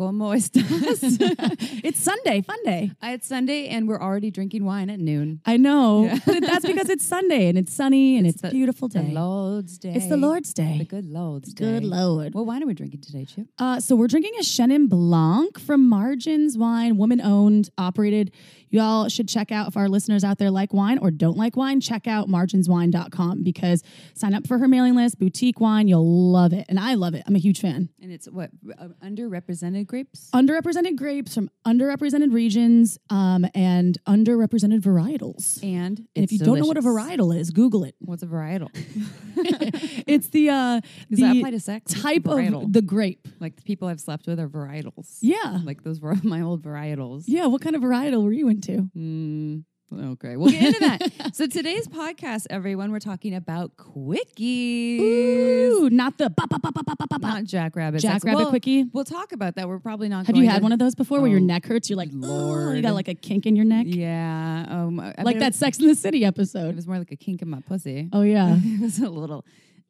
¿Cómo estás? it's Sunday, fun day. it's Sunday, and we're already drinking wine at noon. I know, Yeah. but that's because it's Sunday and it's sunny and It's it's, the- a beautiful The day. Lord's Day. It's the Lord's The Day. good Lord's Day. Good Lord. What wine are we drinking today, Chip? Uh, so we're drinking a Chenin Blanc from Margins Wine, woman owned, operated. Y'all should check out if our listeners out there like wine or don't like wine, check out marginswine.com because sign up for her mailing list, boutique wine. You'll love it. And I love it. I'm a huge fan. And it's what? Uh, underrepresented grapes? Underrepresented grapes from underrepresented regions um, and underrepresented varietals. and And if you don't know what a varietal is, Google it. What's a varietal? it's the uh, Does the apply to sex? Type varietal? of the grape. like the people I've slept with are varietals. Yeah. Like those were my old varietals. Yeah. What kind of varietal were you into? Mm, okay, we'll get into that. so today's podcast, everyone, we're talking about quickies. Ooh, not the ba, ba, ba, ba, ba. Not jackrabbit. Jackrabbit. Well, quickie. We'll talk about that. We're probably not. Have going you had to- one of those before where your Oh, neck hurts? You're like, Lord, you got like a kink in your neck, Yeah. Um, I- like that Sex in the City episode. It was more like a kink in my pussy. Oh yeah, it was a little.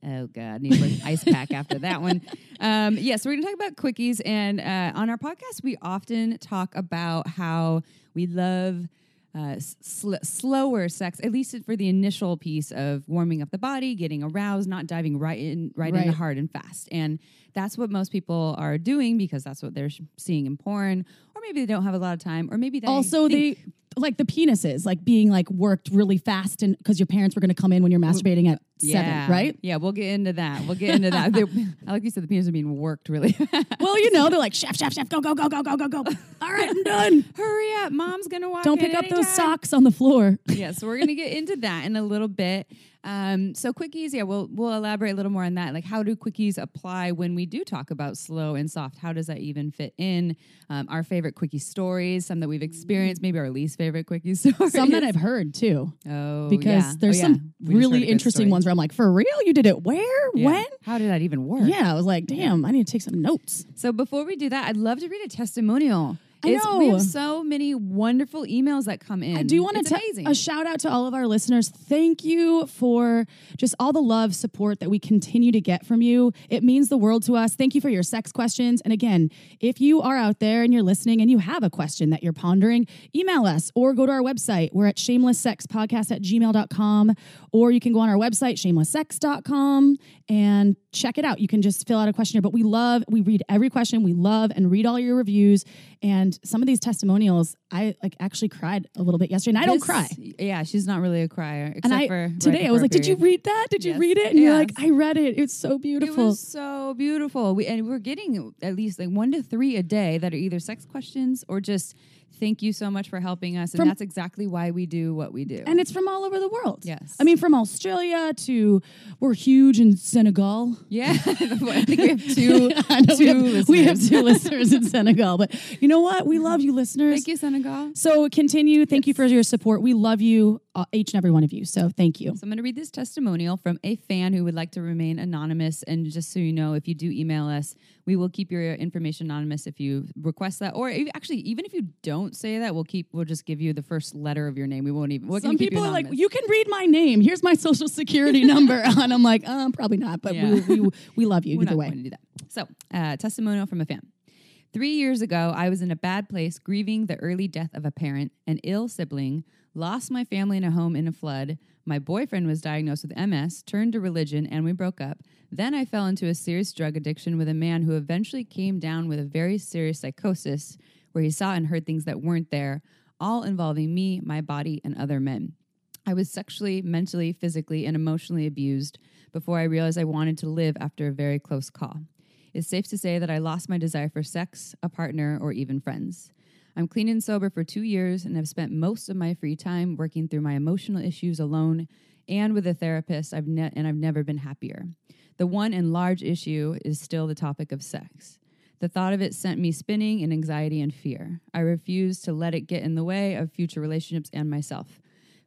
Oh God, need an ice pack after that one. Um, yes, we're going to talk about quickies, and uh, on our podcast, we often talk about how we love uh, sl- slower sex, at least for the initial piece of warming up the body, getting aroused, not diving right in, right, Right. hard and fast, and that's what most people are doing because that's what they're sh- seeing in porn, or maybe they don't have a lot of time, or maybe they also they like the penises, like being like worked really fast, and because your parents were going to come in when you're masturbating at seven, right? Yeah, we'll get into that. We'll get into that. They- I like you said, the penises are being worked really fast. Well, you know, they're like chef, chef, chef, go, go, go, go, go, go, go. All right, I'm done. Hurry up, mom's gonna walk. Don't pick up those socks on the floor. yeah, so we're gonna get into that in a little bit. Um, so quickies, yeah, we'll we'll elaborate a little more on that. Like, how do quickies apply when we do talk about slow and soft? How does that even fit in? Um, our favorite quickie stories, some that we've experienced, maybe our least favorite quickie stories. Some that I've heard too, oh because yeah. there's Oh, yeah. some We really interesting story. ones where I'm like, for real, you did it where, Yeah. when? How did that even work? Yeah, I was like, damn, I need to take some notes. So before we do that, I'd love to read a testimonial. I It's- We know. have so many wonderful emails that come in. I do want to amazing. a shout out to all of our listeners. Thank you for just all the love, support that we continue to get from you. It means the world to us. Thank you for your sex questions. And again, if you are out there and you're listening and you have a question that you're pondering, email us or go to our website. We're at shamelesssexpodcast at gmail.com, or you can go on our website, shamelesssex.com, and check it out. You can just fill out a questionnaire. But we love, we read every question. We love and read all your reviews. And some of these testimonials, I like actually cried a little bit yesterday. And I don't cry. Yeah, she's not really a crier. Except And I today I was like, "Did you read that? Did you read it?" And you're like, "I read it. It's so beautiful. It beautiful." was so beautiful. We, and we're getting at least like one to three a day that are either sex questions or just thank you so much for helping us. And From- that's exactly why we do what we do. and it's from all over the world. Yes. I mean, from Australia to we're huge in Senegal. yeah, I think we have two. Know we, have, we have listeners. two listeners in Senegal, but you know what? We love you, listeners. Thank you, Senegal. So continue. Thank you for your support. We love you, each and every one of you. So thank you. So I'm going to read this testimonial from a fan who would like to remain anonymous. And just so you know, if you do email us, we will keep your information anonymous if you request that. Or if, actually, even if you don't say that, we'll keep. We'll just give you the first letter of your name. We won't even. We're Some people are like, you can read my name. Here's my social security number. and I'm like, um, probably not, but Yeah. we, we, we love you We're either way. going to do that. So, uh, testimonial from a fan. Three years ago, I was in a bad place grieving the early death of a parent, an ill sibling, lost my family and a home in a flood. My boyfriend was diagnosed with MS, turned to religion, and we broke up. Then I fell into a serious drug addiction with a man who eventually came down with a very serious psychosis where he saw and heard things that weren't there, all involving me, my body, and other men. I was sexually, mentally, physically, and emotionally abused before I realized I wanted to live after a very close call. It's safe to say that I lost my desire for sex, a partner, or even friends. I'm clean and sober for two years and have spent most of my free time working through my emotional issues alone and with a therapist. I've ne- and I've never been happier. The one and large issue is still the topic of sex. The thought of it sent me spinning in anxiety and fear. I refuse to let it get in the way of future relationships and myself.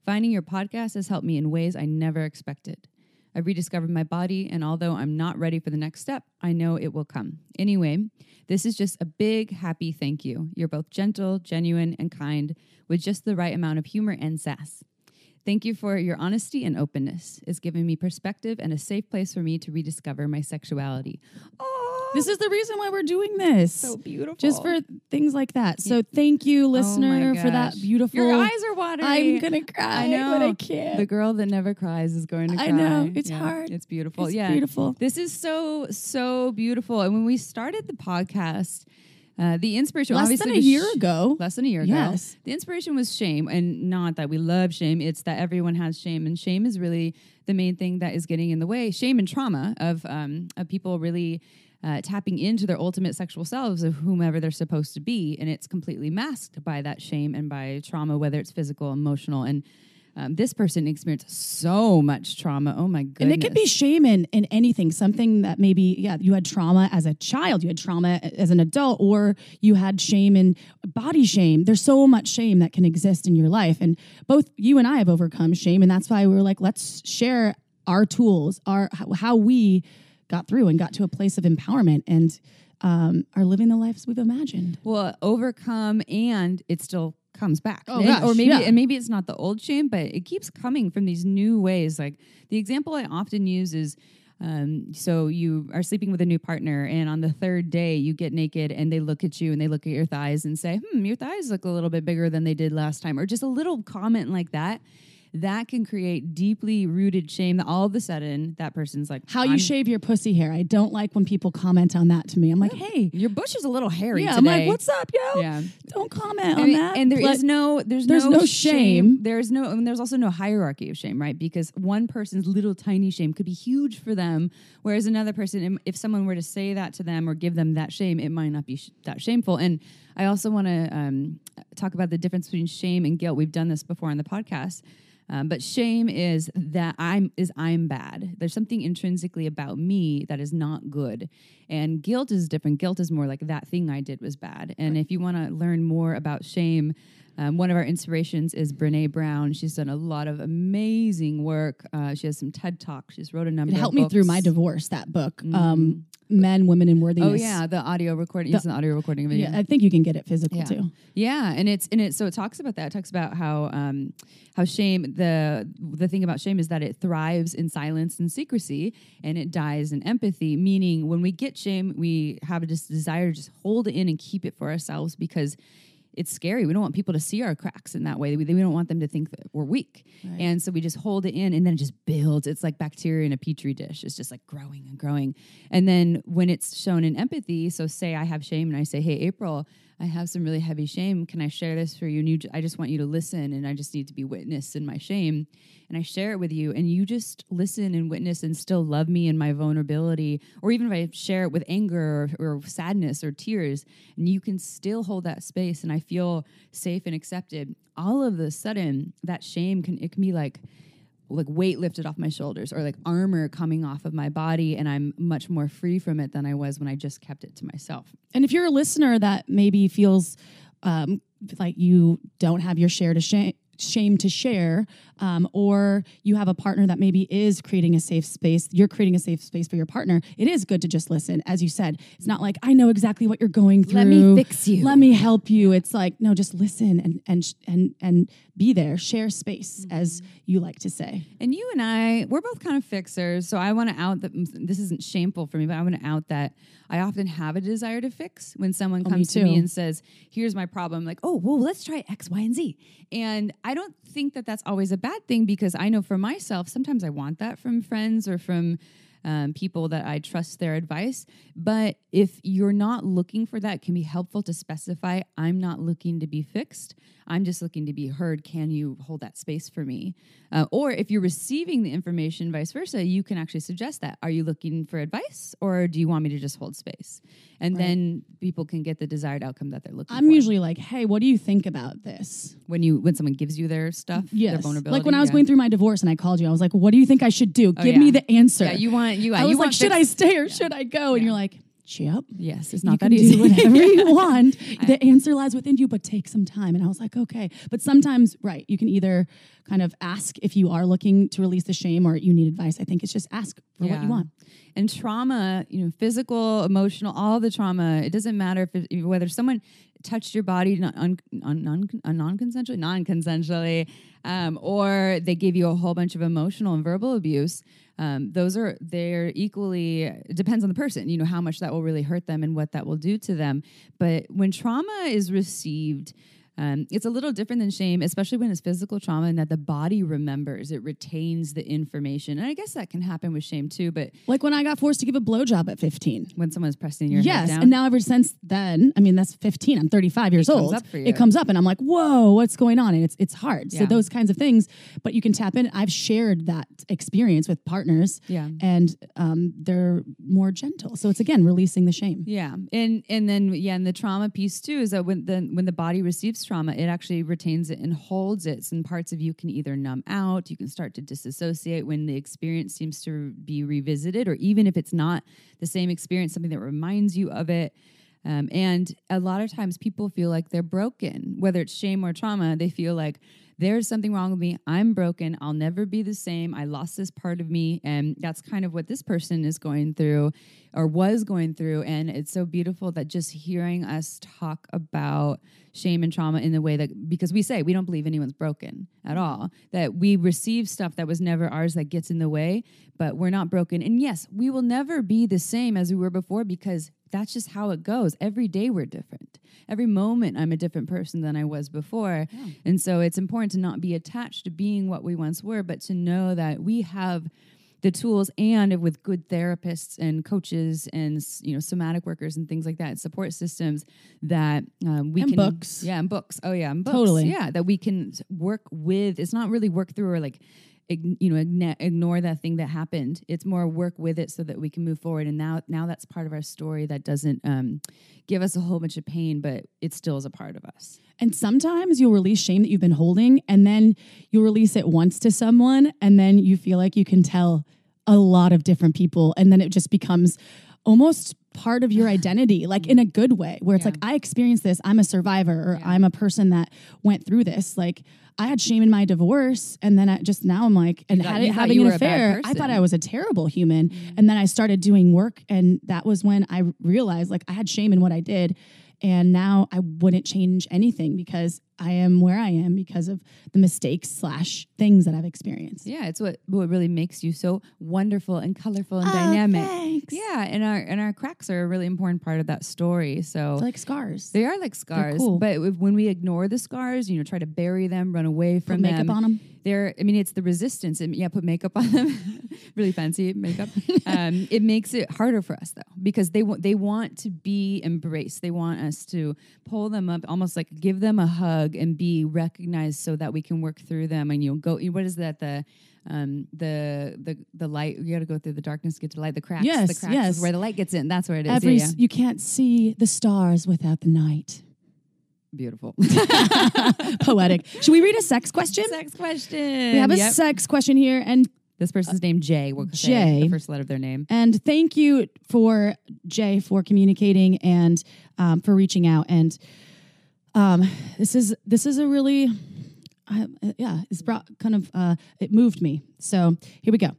Finding your podcast has helped me in ways I never expected. I've rediscovered my body, and although I'm not ready for the next step, I know it will come. Anyway, this is just a big, happy thank you. You're both gentle, genuine, and kind with just the right amount of humor and sass. Thank you for your honesty and openness. It's given me perspective and a safe place for me to rediscover my sexuality. Oh, This is the reason why we're doing this. so beautiful. just for things like that. So thank you, listener, for that beautiful. Your eyes are watering. I'm gonna cry, I know. but I can't. The girl that never cries is going to cry. I know. It's hard. It's beautiful. It's yeah. beautiful. This is so, so beautiful. And when we started the podcast, uh, the inspiration Less obviously than a was year sh- ago. Less than a year Yes. ago. The inspiration was shame. And not that we love shame, it's that everyone has shame. And shame is really the main thing that is getting in the way. Shame and trauma of, um, of people really. Uh, tapping into their ultimate sexual selves of whomever they're supposed to be, and it's completely masked by that shame and by trauma, whether it's physical, emotional, and um, this person experienced so much trauma. Oh my goodness! And it could be shame in, in anything, something that maybe, yeah, you had trauma as a child, you had trauma as an adult, or you had shame and body shame. There's so much shame that can exist in your life. And both you and I have overcome shame. And that's why we were like, let's share our tools, our how we got through and got to a place of empowerment and um, are living the lives we've imagined. well overcome and it still comes back Oh, gosh, or maybe yeah. and maybe it's not the old shame but it keeps coming from these new ways like the example i often use is um, so you are sleeping with a new partner and on the third day you get naked and they look at you and they look at your thighs and say hmm your thighs look a little bit bigger than they did last time or just a little comment like that that can create deeply rooted shame that all of a sudden that person's like How you shave your pussy hair. I don't like when people comment on that to me. I'm like, hey, your bush is a little hairy yeah, I'm today like, what's up, yo? yeah Don't comment on and, that. and there But- is no there's, there's no, no shame. There's no and there's also no hierarchy of shame, right? Because one person's little tiny shame could be huge for them, whereas another person, if someone were to say that to them or give them that shame, it might not be sh- that shameful. And I also want to um, talk about the difference between shame and guilt. We've done this before on the podcast. Um, but shame is that I'm is I'm bad. There's something intrinsically about me that is not good, and guilt is different. Guilt is more like that thing I did was bad. And if you want to learn more about shame, um, one of our inspirations is Brene Brown. She's done a lot of amazing work. Uh, she has some TED talks. She's wrote a number. It of helped me through my divorce. That book, um, "Men, Women, and Worthiness." Oh yeah, the audio recording. it's an audio recording of it. yeah. I think you can get it physical Yeah. too. Yeah, and it's and it so it talks about that. It talks about how um how shame the the thing about shame is that it thrives in silence and secrecy and it dies in empathy, meaning when we get shame, we have this desire to just hold it in and keep it for ourselves because it's scary. We don't want people to see our cracks in that way. We, we don't want them to think that we're weak. And so we just hold it in and then it just builds. It's like bacteria in a petri dish. It's just like growing and growing. And then when it's shown in empathy, so say I have shame and I say, hey, April, I have some really heavy shame. Can I share this for you? And you, I just want you to listen, and I just need to be witness in my shame. And I share it with you, and you just listen and witness and still love me in my vulnerability. Or even if I share it with anger or, or sadness or tears, and you can still hold that space, and I feel safe and accepted. All of a sudden, that shame can it can be like like weight lifted off my shoulders or like armor coming off of my body and I'm much more free from it than I was when I just kept it to myself. And if you're a listener that maybe feels um, like you don't have your share to shame, shame to share, um, or you have a partner that maybe is creating a safe space, you're creating a safe space for your partner, it is good to just listen. As you said, it's not like, I know exactly what you're going through. Let me fix you. Let me help you. It's like, no, just listen and, and, and, and be there, share space, as you like to say. And you and I, we're both kind of fixers. So I want to out that this isn't shameful for me, but I want to out that I often have a desire to fix when someone Oh, me comes to me and says, Here's my problem. I'm like, oh, well, let's try X, Y, and Z. And I don't think that that's always a bad thing because I know for myself, sometimes I want that from friends or from um, people that I trust their advice. But if you're not looking for that, can be helpful to specify I'm not looking to be fixed. I'm just looking to be heard. Can you hold that space for me? Uh, or if you're receiving the information, vice versa, you can actually suggest that. Are you looking for advice or do you want me to just hold space? And Right. then people can get the desired outcome that they're looking for. I'm usually like, hey, what do you think about this? when you when someone gives you their stuff, their vulnerability. Like when I was yeah. going through my divorce and I called you, I was like, what do you think I should do? Oh, Give me the answer. Yeah, you want you. I was like, should I stay or should I go? And Yeah. you're like, yep. Yes, it's you not can that easy. whatever you want. the answer lies within you, but take some time. And I was like, okay. But sometimes, right, you can either kind of ask if you are looking to release the shame or you need advice. I think it's just ask for what you want. and trauma, you know, physical, emotional, all the trauma. It doesn't matter if it, whether someone touched your body non non non consensually, non consensually, um, or they gave you a whole bunch of emotional and verbal abuse. Um, those are they're equally depends on the person. You know how much that will really hurt them and what that will do to them. But when trauma is received. Um, it's a little different than shame, especially when it's physical trauma and that the body remembers, it retains the information. And I guess that can happen with shame too, but Like when I got forced to give a blowjob at 15. when someone's pressing your Yes. And now ever since then, I mean, that's 15. I'm 35 years comes old. up for you. It comes up and I'm like, whoa, what's going on? And it's, it's hard. So Yeah. those kinds of things, but you can tap in. I've shared that experience with partners yeah. and um, they're more gentle. So it's again, releasing the shame. Yeah, and and then yeah, and the trauma piece too is that when the when the body receives trauma, it actually retains it and holds it. Some parts of you can either numb out, you can start to disassociate when the experience seems to be revisited, or even if it's not the same experience, something that reminds you of it. Um, and a lot of times people feel like they're broken, whether it's shame or trauma. They feel like there's something wrong with me. I'm broken. I'll never be the same. I lost this part of me. And that's kind of what this person is going through or was going through. And it's so beautiful that just hearing us talk about shame and trauma in the way that, because we say we don't believe anyone's broken at all, that we receive stuff that was never ours that gets in the way, but we're not broken. And yes, we will never be the same as we were before because that's just how it goes. Every day we're different. Every moment I'm a different person than I was before. And so it's important to not be attached to being what we once were, but to know that we have the tools and with good therapists and coaches and you know somatic workers and things like that support systems that um, we And can books. yeah and books oh yeah and books Totally. yeah that we can work with it's not really work through or like you know ignore that thing that happened. It's more work with it so that we can move forward. And now now that's part of our story that doesn't um, give us a whole bunch of pain but it still is a part of us. And sometimes you'll release shame that you've been holding, and then you'll release it once to someone, and then you feel like you can tell a lot of different people, and then it just becomes almost part of your identity, like in a good way, where it's Yeah. like, I experienced this, I'm a survivor, or Yeah. I'm a person that went through this. Like, I had shame in my divorce, and then I just now I'm like, and thought- had having an were a bad affair, I thought I was a terrible human. Mm-hmm. And then I started doing work, and that was when I realized like I had shame in what I did. And now I wouldn't change anything because I am where I am because of the mistakes slash things that I've experienced. yeah it's what what really makes you so wonderful and colorful and Oh, dynamic thanks. yeah and our and our cracks are a really important part of that story so It's like scars. They are like scars, cool. but if, when we ignore the scars, you know, try to bury them, run away from Put makeup them. on them. They're, I mean, it's the resistance. And yeah, put makeup on them, really fancy makeup. um, it makes it harder for us though, because they want they want to be embraced. They want us to pull them up, almost like give them a hug and be recognized, so that we can work through them. And you know, go. What is that? The um the the the light you got to go through the darkness to get to light the cracks Yes, the cracks yes. is where the light gets in that's where it is Every yeah, s- you can't see the stars without the night. Beautiful Poetic. Should we read a sex question? Sex question. We have a Yep. sex question here, and This person's name Jay. We'll Jay. the first letter of their name. and thank you for Jay for communicating and um, for reaching out. And um, this is this is a really uh, yeah, it's brought kind of uh, it moved me. So here we go.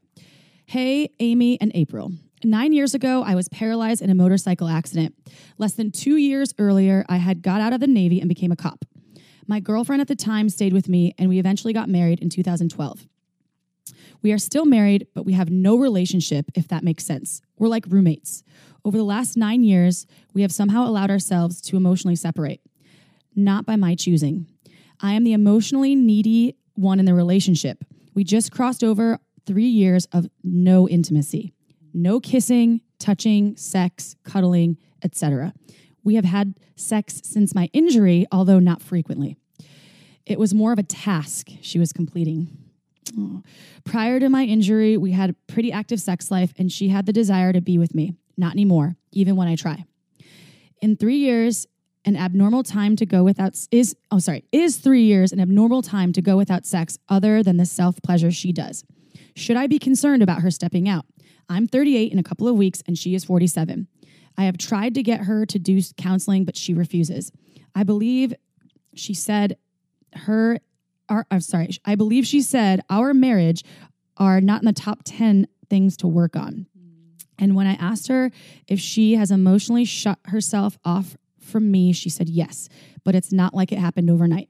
Hey, Amy and April. Nine years ago, I was paralyzed in a motorcycle accident. Less than two years earlier, I had got out of the Navy and became a cop. My girlfriend at the time stayed with me, and we eventually got married in 2012. We are still married, but we have no relationship, if that makes sense. We're like roommates. Over the last nine years, we have somehow allowed ourselves to emotionally separate, not by my choosing. I am the emotionally needy one in the relationship. We just crossed over three years of no intimacy. No kissing, touching, sex, cuddling, etc. We have had sex since my injury, although not frequently. It was more of a task she was completing. Oh. Prior to my injury, we had a pretty active sex life, and she had the desire to be with me. Not anymore, even when I try. In three years, an abnormal time to go without is oh sorry is three years an abnormal time to go without sex other than the self pleasure she does. Should I be concerned about her stepping out? I'm 38 in a couple of weeks, and she is 47. I have tried to get her to do counseling, but she refuses. I believe she said her, our, I'm sorry, I believe she said our marriage are not in the top 10 things to work on. And when I asked her if she has emotionally shut herself off from me, she said yes, but it's not like it happened overnight.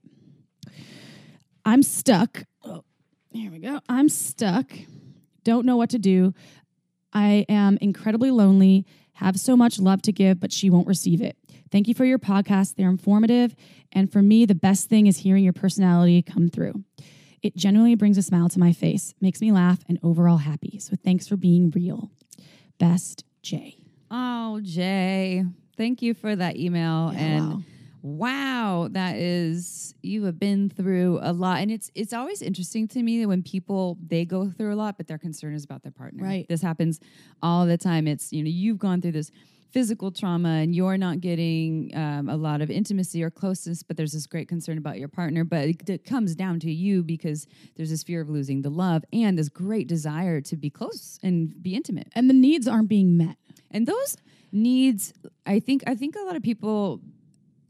I'm stuck. Oh, here we go. I'm stuck. Don't know what to do. I am incredibly lonely have so much love to give, but she won't receive it. Thank you for your podcast. They're informative. And for me, the best thing is hearing your personality come through. It genuinely brings a smile to my face, makes me laugh, and overall happy. So thanks for being real. Best, Jay. Oh, Jay. Thank you for that email. Yeah, and wow. Wow, that is you have been through a lot. And it's it's always interesting to me that when people they go through a lot, but their concern is about their partner. Right. This happens all the time. It's, you know, you've gone through this physical trauma and you're not getting um, a lot of intimacy or closeness, but there's this great concern about your partner. But it, it comes down to you because there's this fear of losing the love and this great desire to be close and be intimate. And the needs aren't being met. And those needs, I think, I think a lot of people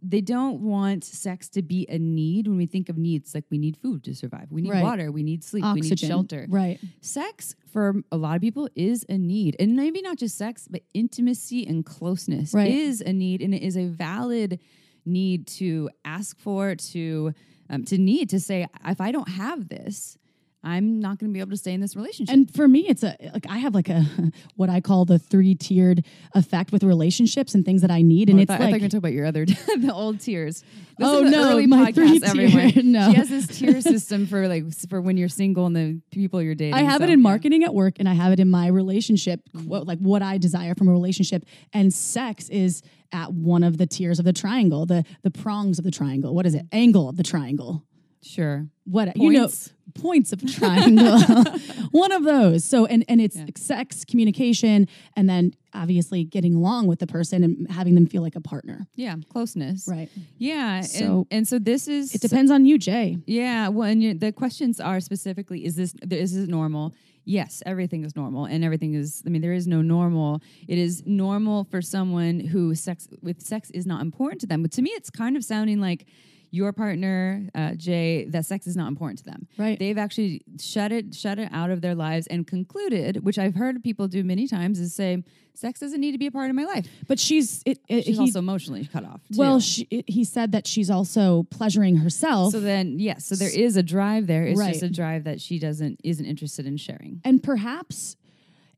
they don't want sex to be a need. When we think of needs like we need food to survive. We need Right. water. We need sleep. We need shelter. Right. sex for a lot of people is a need. And maybe not just sex but intimacy and closeness Right. is a need. And it is a valid need to ask for to um, to need to say if i don't have this i'm not going to be able to stay in this relationship And for me, it's a like I have like a what I call the three tiered effect with relationships and things that I need, and Oh, I it's thought, I thought you were like going to talk about your other the old tiers. This Oh, no, my three-tier- everyone. no. She has this tier system for like for when you're single and the people you're dating. I have so, it in yeah. marketing at work, and I have it in my relationship, Mm-hmm. like what I desire from a relationship. And sex is at one of the tiers of the triangle, the the prongs of the triangle. What is it? Angle of the triangle. Sure. What you know? Points. Points of triangle. one of those. So and and it's Yeah. sex, communication, and then obviously getting along with the person and having them feel like a partner. Yeah, closeness. Right. Yeah, So- and, and so this is It depends on you, Jay. Yeah, well, and the questions are specifically: Is this is this normal? Yes, everything is normal, and everything is. I mean, there is no normal. It is normal for someone who sex with sex is not important to them. But to me, it's kind of sounding like your partner, uh, Jay, that sex is not important to them. Right. They've actually shut it shut it out of their lives and concluded, which I've heard people do many times, is say sex doesn't need to be a part of my life. But she's it. it She's he, also emotionally cut off. Too. well, she, it- he said that she's also pleasuring herself. So then, yes. So there is a drive there. It's just a drive that she doesn't isn't interested in sharing. and perhaps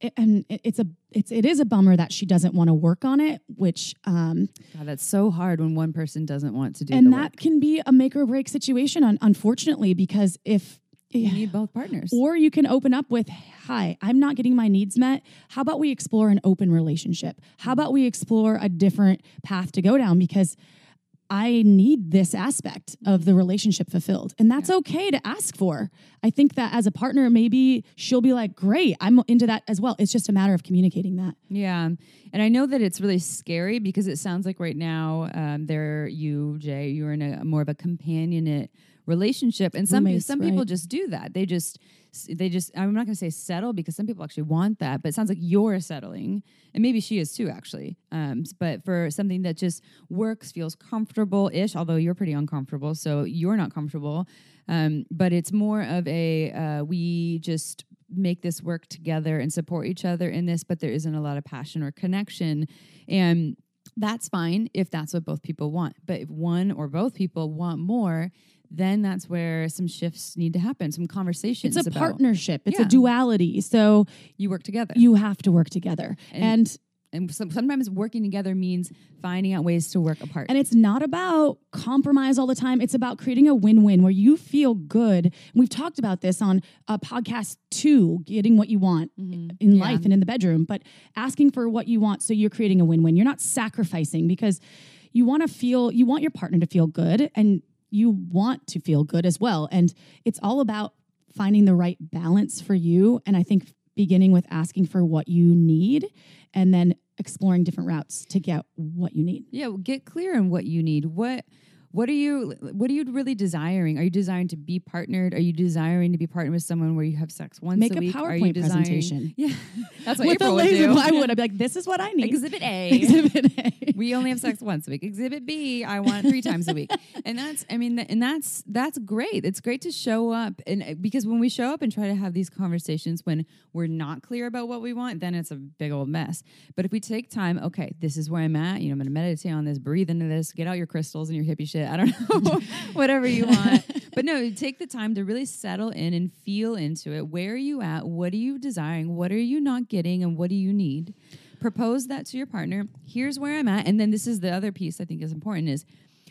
it- and it- it's a it's it is a bummer that she doesn't want to work on it which um God, that's so hard when one person doesn't want to do and that work. can be a make or break situation un- unfortunately because if You need both partners. or you can open up with hi i'm not getting my needs met how about we explore an open relationship how about we explore a different path to go down because I need this aspect of the relationship fulfilled. And that's okay to ask for. I think that as a partner, maybe she'll be like, great, I'm into that as well. It's just a matter of communicating that. yeah, and I know that it's really scary because it sounds like right now, um, there you Jay, you're in a more of a companionate relationship, and some Roommates, some people right. just do that. They just they just I'm not going to say settle because some people actually want that, but it sounds like you're settling, and maybe she is too actually. Um, but for something that just works, feels comfortable ish, although you're pretty uncomfortable, so you're not comfortable. Um, but it's more of a uh, we just make this work together and support each other in this, but there isn't a lot of passion or connection, and that's fine if that's what both people want. But if one or both people want more, then that's where some shifts need to happen, some conversations. It's a about partnership, it's Yeah. a duality. So You work together. you have to work together. And- And, And some, sometimes working together means finding out ways to work apart. And it's not about compromise all the time. It's about creating a win win where you feel good. And we've talked about this on uh, podcast two, getting what you want in Yeah. life and in the bedroom, but asking for what you want. So you're creating a win win. You're not sacrificing because you want to feel, you want your partner to feel good and you want to feel good as well. And it's all about finding the right balance for you. And I think beginning with asking for what you need and then exploring different routes to get what you need. Yeah, get clear on what you need. What what are you what are you really desiring? Are you desiring to be partnered? Are you desiring to be partnered with someone where you have sex once Make a a week? are you PowerPoint presentation. Yeah, that's what With April would do. I would. I'd be like, this is what I need. Exhibit A. Exhibit A. we only have sex once a week. Exhibit B, I want three times a week, and that's, I mean, and that's that's great. It's great to show up, and because when we show up and try to have these conversations when we're not clear about what we want, then it's a big old mess. But if we take time, okay, this is where I'm at. You know, I'm going to meditate on this, breathe into this, get out your crystals and your hippie shit. I don't know, whatever you want. But no, take the time to really settle in and feel into it. Where are you at? What are you desiring? What are you not getting? And what do you need? Propose that to your partner. Here's where I'm at. And then this is the other piece I think is important is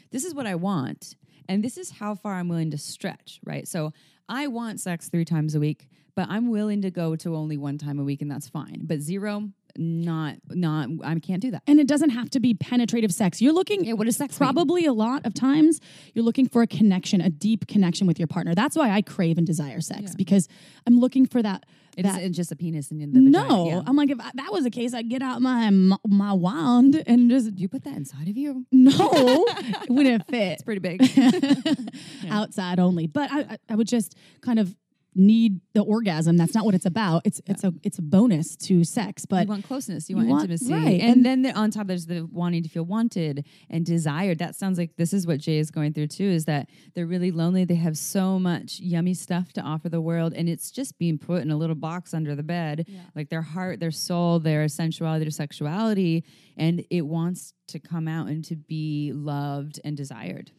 this is what I want. And this is how far I'm willing to stretch, right? So I want sex three times a week, but I'm willing to go to only one time a week and that's fine. But zero, not not I can't do that. And it doesn't have to be penetrative sex. You're looking Yeah, what is sex mean? probably a lot of times you're looking for a connection, a deep connection with your partner. That's why I crave and desire sex Yeah. because I'm looking for that. It that isn't just a penis in the vagina. no, yeah. I'm like if I, that was the case, I'd get out my my wand and just Do you put that inside of you? no, it wouldn't fit. It's pretty big. outside only. But I- I would just kind of need the orgasm. That's not what it's about. It's it's a it's a bonus to sex. But you want closeness, you you want, want- intimacy, right, and, and- then the, on top there's the wanting to feel wanted and desired. That sounds like this is what Jay is going through too. Is that they're really lonely. They have so much yummy stuff to offer the world, and it's just being put in a little box under the bed, like their heart, their soul, their sensuality, their sexuality, and it wants to come out and to be loved and desired.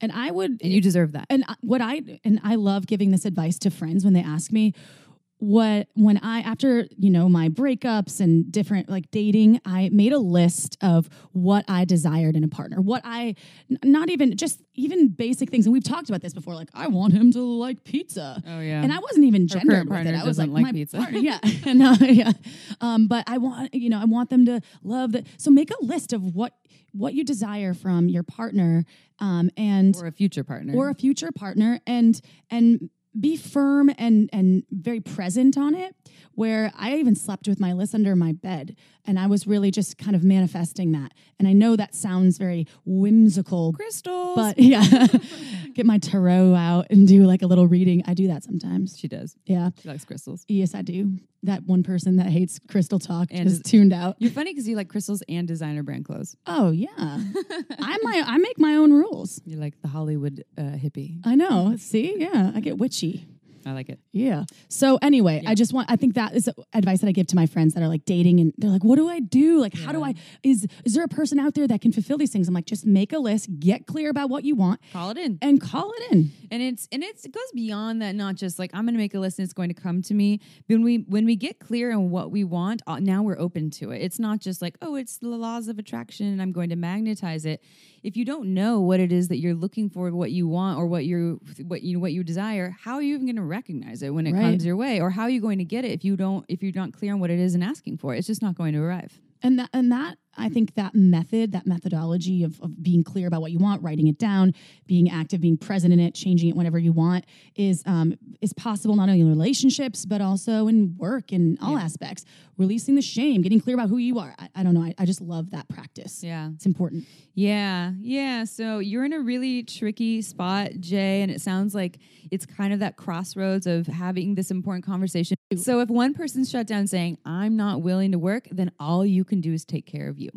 And I would And you deserve that. and what I and I love giving this advice to friends when they ask me what when I after you know my breakups and different like dating I made a list of what I desired in a partner what I not even just even basic things and we've talked about this before like I want him to like pizza Oh yeah. and I wasn't even gendered with partner it. I was like, like my pizza. partner- yeah, no, yeah. Um, but I want, you know, I want them to love that. So make a list of what what you desire from your partner, um, and or a future partner. or a future partner, and and be firm and and very present on it. Where I even slept with my list under my bed, and I was really just kind of manifesting that. And I know that sounds very whimsical, crystals. but yeah, get my tarot out and do like a little reading. I do that sometimes. she does. Yeah. She likes crystals. Yes, I do. That one person that hates crystal talk And is- tuned out. You're funny because you like crystals and designer brand clothes. Oh yeah, I my I make my own rules. You're like the Hollywood uh, hippie. I know. See, yeah, I get witchy. I like it. Yeah. So anyway, I just want I think that is advice that I give to my friends that are like dating and they're like, "What do I do? Like how do I is is there a person out there that can fulfill these things?" I'm like, "Just make a list, get clear about what you want Call it in. and call it in." And it's and it's, it goes beyond that. Not just like I'm going to make a list and it's going to come to me. When we when we get clear on what we want, uh, now we're open to it. It's not just like oh, it's the laws of attraction and I'm going to magnetize it. If you don't know what it is that you're looking for, what you want, or what you're what you what you desire, how are you even going to recognize it when it Right. comes your way, or how are you going to get it if you don't if you're not clear on what it is and asking for it? It's just not going to arrive. And that, and that, I think that method, that methodology of, of being clear about what you want, writing it down, being active, being present in it, changing it whenever you want, is um, is possible not only in relationships but also in work in all aspects. Releasing the shame, getting clear about who you are. I, I don't know. I, I just love that practice. Yeah. It's important. Yeah, yeah. So you're in a really tricky spot, Jay, and it sounds like it's kind of that crossroads of having this important conversation. So if one person's shut down saying, I'm not willing to work, then all you can do is take care of you.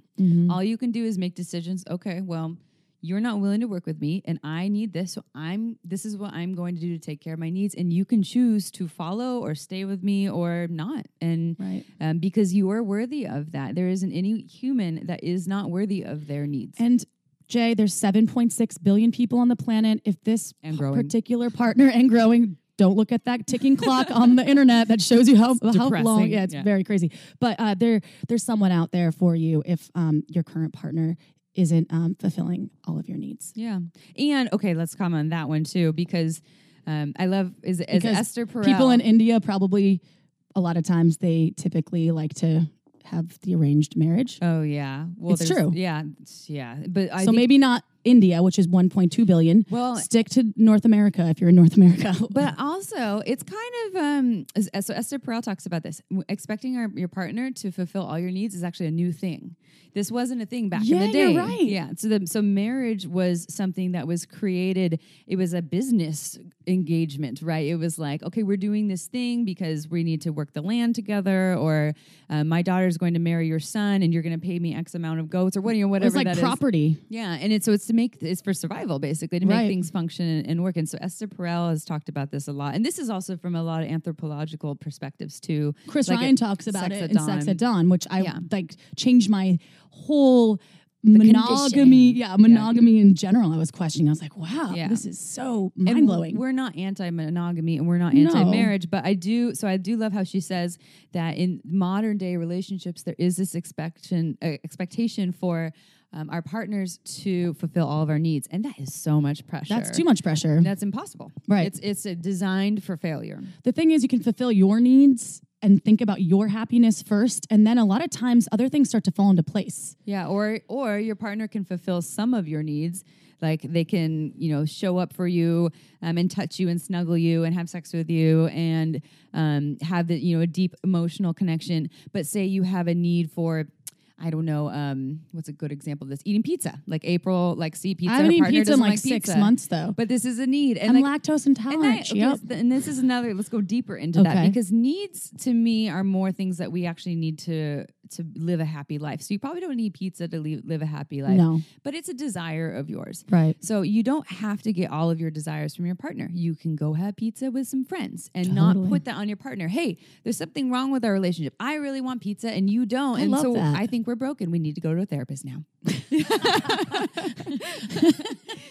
All you can do is make decisions. Okay, well, you're not willing to work with me and I need this. So I'm this is what I'm going to do to take care of my needs. And you can choose to follow or stay with me or not. And Right. um, because you are worthy of that. There isn't any human that is not worthy of their needs. And Jay, there's 7.6 billion people on the planet. If this particular partner and growing don't look at that ticking clock on the internet that shows you how, how long. Yeah, it's Yeah. very crazy. But uh, there, there's someone out there for you if um, your current partner isn't um, fulfilling all of your needs. Yeah. And okay, let's comment on that one too because um, I love is, is Esther Perel. People in India probably a lot of times they typically like to have the arranged marriage. Oh yeah. Well, It's true. Yeah. Yeah. But I so maybe not India, which is 1.2 billion. well, Stick to North America if you're in North America. but also it's kind of um so Esther Perel talks about this expecting our, your partner to fulfill all your needs is actually a new thing. This wasn't a thing back in the day. you're right. Yeah. So the so marriage was something that was created. It was a business engagement, right? It was like, okay, we're doing this thing because we need to work the land together, or uh, my daughter's going to marry your son, and you're going to pay me X amount of goats, or what, you know, whatever it's like that is. property. Yeah, and it's so it's to make it's for survival basically to Right. make things function and, and work. And so Esther Perel has talked about this a lot, and this is also from a lot of anthropological perspectives too. Chris Like Ryan talks about Sex it at in Sex at Dawn, which I Yeah. like changed my whole monogamy. conditioning. Yeah, monogamy in general. I was questioning. I was like, wow, Yeah. this is so mind blowing. We're not anti-monogamy and we're not anti-marriage, but I do. So I do love how she says that in modern day relationships there is this expectation uh, expectation for um, our partners to fulfill all of our needs, and that is so much pressure. That's too much pressure. That's impossible. Right. It's it's designed for failure. the thing is, you can fulfill your needs and think about your happiness first, and then a lot of times other things start to fall into place. Yeah, or or your partner can fulfill some of your needs. Like they can, you know, show up for you um, and touch you and snuggle you and have sex with you and um, have the, you know, a deep emotional connection. But say you have a need for, I don't know, um, what's a good example of this? Eating pizza. Like April, like see pizza. I haven't eaten pizza in like, like six pizza. months though. But this is a need, and I'm like lactose and, intolerant. that, okay, yep. and this is another. Let's go deeper into that because needs to me are more things that we actually need to to live a happy life. So you probably don't need pizza to live, live a happy life, No, but it's a desire of yours. right. So you don't have to get all of your desires from your partner. You can go have pizza with some friends and not put that on your partner. Hey, there's something wrong with our relationship. I really want pizza and you don't. I and so that. I think we're broken. We need to go to a therapist now.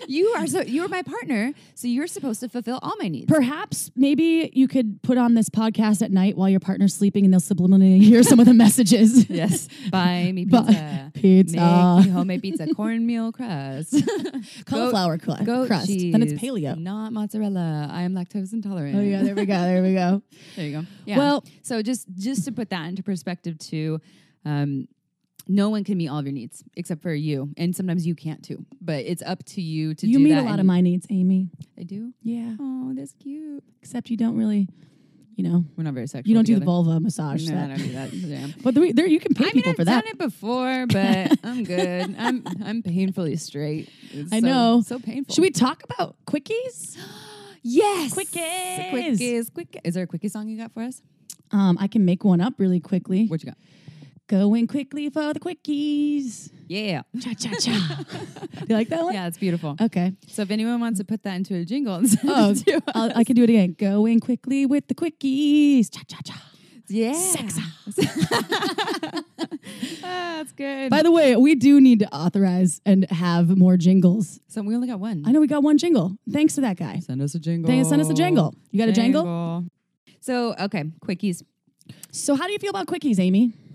You are so you're my partner, so you're supposed to fulfill all my needs. Perhaps maybe you could put on this podcast at night while your partner's sleeping and they'll subliminally hear some of the messages. yes. Buy me Buy pizza. Pizza. Make me homemade pizza. Cornmeal crust. Cauliflower cru- Goat crust. cheese. Then it's paleo. Not mozzarella. I am lactose intolerant. Oh yeah, there we go. There we go. There you go. Yeah. Well- so just just to put that into perspective too, um, no one can meet all of your needs except for you, and sometimes you can't too. But it's up to you to you do meet that. a lot of my needs, Amy. I do. Yeah. Oh, that's cute. Except you don't really, you know, We're not very sexual. you don't do the together. vulva massage. No, I set. don't do that. Yeah. But there, there you can pay I mean, people I've for that. done it before, but I'm good. I'm I'm painfully straight. It's I so- know. So painful. Should we talk about quickies? Yes. Quickies. Quickies. Quick. Is there a quickie song you got for us? Um, I can make one up really quickly. What you got? Going quickly for the quickies. Yeah. Cha cha cha. you like that one? Yeah, it's beautiful. Okay. So if anyone wants to put that into a jingle and send Oh, it to us. I can do it again. Going quickly with the quickies. Cha cha cha. yeah. Sex. Ah, that's good. By the way, we do need to authorize and have more jingles. so we only got one. I know we got one jingle. Thanks to that guy. Send us a jingle. Thanks, send us a jingle. You got a jingle? Jingle. So okay, quickies. So, how do you feel about quickies, Amy?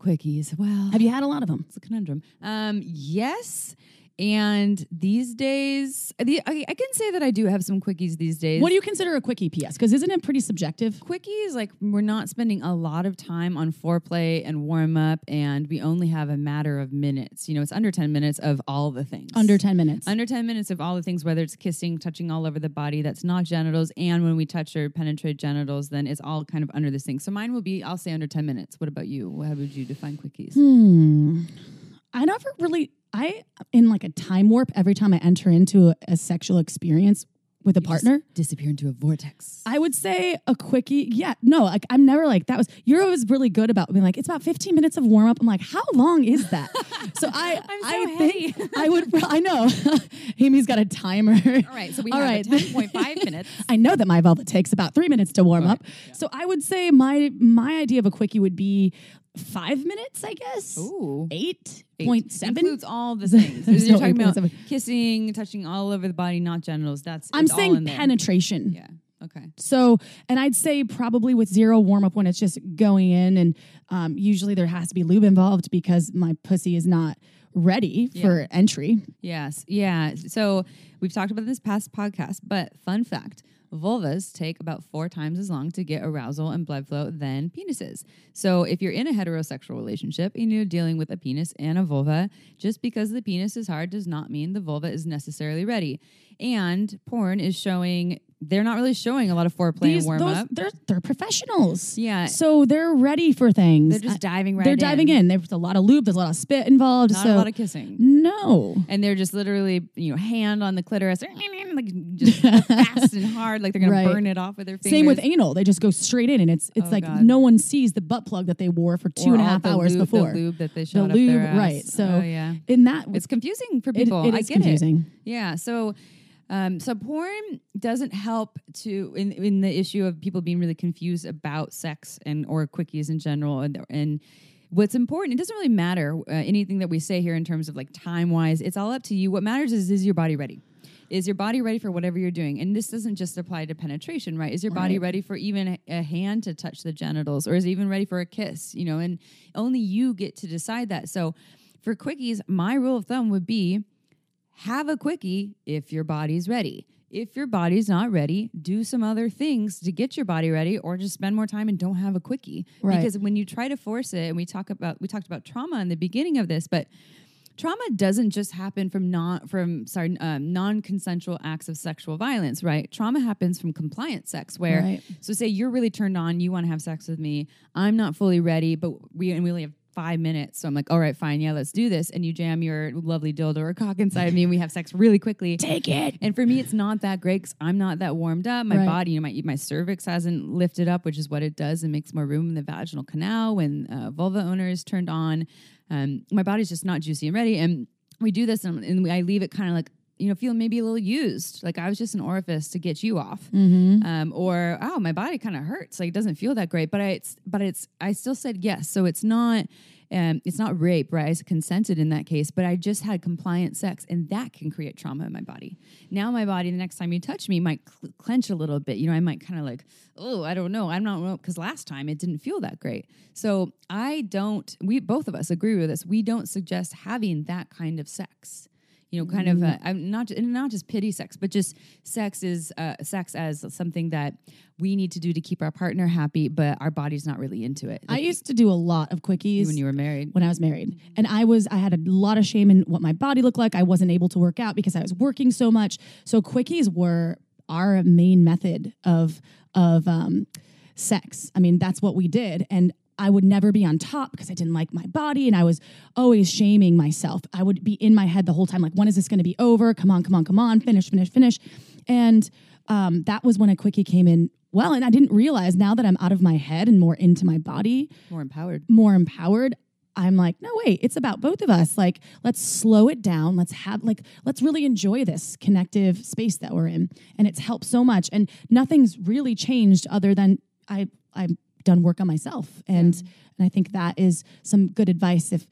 Quickies. Well, Have you had a lot of them? It's a conundrum. Um, yes. And these days, the, I, I can say that I do have some quickies these days. What do you consider a quickie, PS? Because isn't it pretty subjective? quickies? Like we're not spending a lot of time on foreplay and warm up, and we only have a matter of minutes. You know, it's under ten minutes of all the things. Under 10 minutes. under 10 minutes of all the things, whether it's kissing, touching all over the body, that's not genitals. And when we touch or penetrate genitals, then it's all kind of under this thing. So mine will be, I'll say under 10 minutes. What about you? How would you define quickies? Hmm. I never really, I, in like a time warp every time I enter into a, a sexual experience with a partner. Disappear into a vortex. I would say a quickie. Yeah, no, like I'm never like that was. You're always really good about being like it's about 15 minutes of warm up. I'm like, how long is that? so I, I'm so I think I would. I know. Amy's got a timer. all right. So we All have right. 10.5 minutes. I know that my vulva takes about three minutes to warm Okay, up. So I would say my my idea of a quickie would be five minutes. I guess Ooh. Eight. point seven. Includes all the things. You're talking about kissing, touching all over the body, not genitals. That's I'm saying in there. penetration. Yeah. Okay. So, and I'd say probably with zero warm up when it's just going in, and um, usually there has to be lube involved because my pussy is not ready for entry. Yes. Yeah. So we've talked about this past podcast, but fun fact vulvas take about four times as long to get arousal and blood flow than penises. So if you're in a heterosexual relationship and you're dealing with a penis and a vulva, just because the penis is hard does not mean the vulva is necessarily ready. And porn is showing they're not really showing a lot of foreplay These, and warm those, up. they're they're professionals. Yeah. So they're ready for things. They're just diving right They're diving in. There's a lot of lube. There's a lot of spit involved. Not so a lot of kissing. no. and they're just literally you know hand on the clitoris like just fast and hard like they're gonna Right. burn it off with their fingers Same with anal. They just go straight in, and it's it's Oh, like God. no one sees the butt plug that they wore for two Or and a half the hours lube, before. the lube that they The up lube, right? So oh, yeah in that, it's confusing for it- people it I is get confusing. it yeah so um, so porn doesn't help to in in the issue of people being really confused about sex and or quickies in general and and what's important it doesn't really matter uh, anything that we say here in terms of like time wise it's all up to you. What matters is is your body ready? Is your body ready for whatever you're doing? And this doesn't just apply to penetration right? Is your body Right. ready for even a, a hand to touch the genitals or is it even ready for a kiss you know? And only you get to decide that. So for quickies my rule of thumb would be have a quickie if your body's ready. If your body's not ready, do some other things to get your body ready or just spend more time and don't have a quickie. Right. Because when you try to force it, and we talk about we talked about trauma in the beginning of this, but trauma doesn't just happen from non from sorry um, non-consensual acts of sexual violence right trauma happens from compliant sex where Right. so say you're really turned on you want to have sex with me i'm not fully ready but we and we only have five minutes so i'm like all right fine yeah let's do this and you jam your lovely dildo or cock inside me and we have sex really quickly Take it. and for me, it's not that great because I'm not that warmed up. My Right. body, you know, my, my cervix hasn't lifted up, which is what it does. It makes more room in the vaginal canal when uh, vulva owner is turned on. Um, my body's just not juicy and ready. And we do this and, and I leave it kind of like, you know, feeling maybe a little used. Like I was just an orifice to get you off. Mm-hmm. Um, or, oh, my body kind of hurts. Like it doesn't feel that great. But I, it's, but it's, I still said yes. So it's not, um, it's not rape, right? I consented in that case, but I just had compliant sex, and that can create trauma in my body. Now, my body, the next time you touch me, might cl- clench a little bit. You know, I might kind of like, oh, I don't know, I'm not because last time it didn't feel that great. So I don't. We both of us agree with this. We don't suggest having that kind of sex. You know, kind of. Uh, I'm not not just pity sex, but just sex is uh, sex as something that we need to do to keep our partner happy, but our body's not really into it. I used to do a lot of quickies when you were married. when I was married. And I was I had a lot of shame in what my body looked like. I wasn't able to work out because I was working so much. So quickies were our main method of of um, sex. I mean, that's what we did. And I would never be on top because I didn't like my body and I was always shaming myself. I would be in my head the whole time, like, when is this going to be over? Come on, come on, come on, finish, finish, finish. And um, that was when a quickie came in well. And I didn't realize now that I'm out of my head and more into my body, More empowered. more empowered i'm like no wait it's about both of us like let's slow it down let's have like let's really enjoy this connective space that we're in and it's helped so much and nothing's really changed other than i i've done work on myself. And and i think that is some good advice. If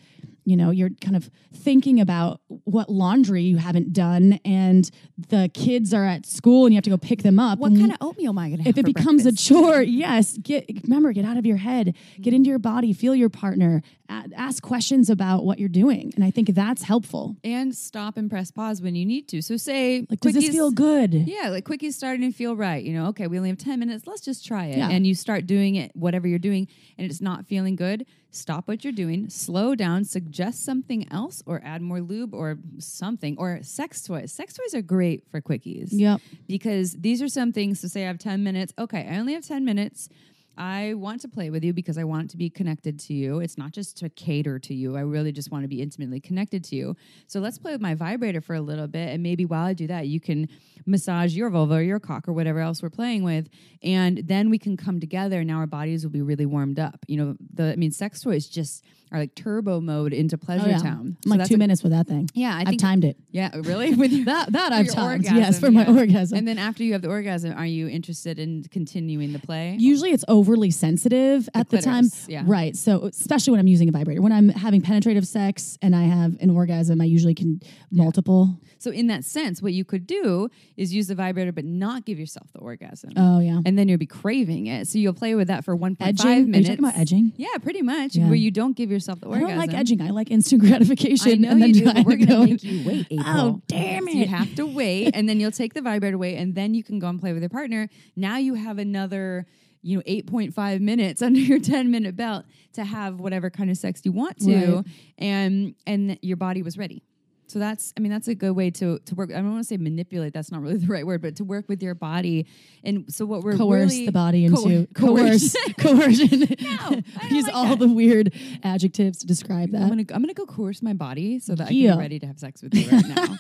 you know you're kind of thinking about what laundry you haven't done and the kids are at school and you have to go pick them up What kind of oatmeal am I going to have if it becomes breakfast? a chore, yes, get remember get out of your head, get mm-hmm. into your body, feel your partner, ask questions about what you're doing, and I think that's helpful. and stop and press pause when you need to. So say Like, does this feel good? Yeah, like quickies starting to feel right. You know, okay, we only have 10 minutes. Let's just try it. Yeah. And you start doing it, whatever you're doing, and it's not feeling good. Stop what you're doing, slow down, suggest something else, or add more lube or something, or sex toys. Sex toys are great for quickies Yep. because these are some things to say I have 10 minutes. Okay, I only have 10 minutes. I want to play with you because I want to be connected to you. It's not just to cater to you. I really just want to be intimately connected to you. So let's play with my vibrator for a little bit. And maybe while I do that, you can massage your vulva or your cock or whatever else we're playing with. And then we can come together and now our bodies will be really warmed up. You know, the I mean, sex toys just are like turbo mode into oh, pleasure Oh, yeah. town. I'm like two a- minutes with that thing. Yeah, I I've timed it. yeah, really? With your, That that I've timed. orgasm, yes, for my orgasm. And then after you have the orgasm, are you interested in continuing the play? Usually it's over overly sensitive at the time. yeah. Right. So especially when I'm using a vibrator. When I'm having penetrative sex and I have an orgasm, I usually can multiple. So in that sense, what you could do is use the vibrator, but not give yourself the orgasm. Oh yeah. and then you'll be craving it. So you'll play with that for 1.5 Edging? Are you minutes. talking about edging? Yeah, pretty much. Yeah. Where you don't give yourself the orgasm. I don't like edging. I like instant gratification. I know and then you do, but we're gonna go make you wait, oh, April. Oh, damn So you have to wait, and then you'll take the vibrator away, and then you can go and play with your partner. Now you have another, you know, eight point five minutes under your ten minute belt to have whatever kind of sex you want to, Right. and and your body was ready. So that's, I mean, that's a good way to to work. I don't want to say manipulate. That's not really the right word, but to work with your body. And so what we're coerce really, the body into Coer- coerce coercion. Don't Use like all that. the weird adjectives to describe I'm that. gonna I'm gonna go coerce my body so that I can be ready to have sex with you right now.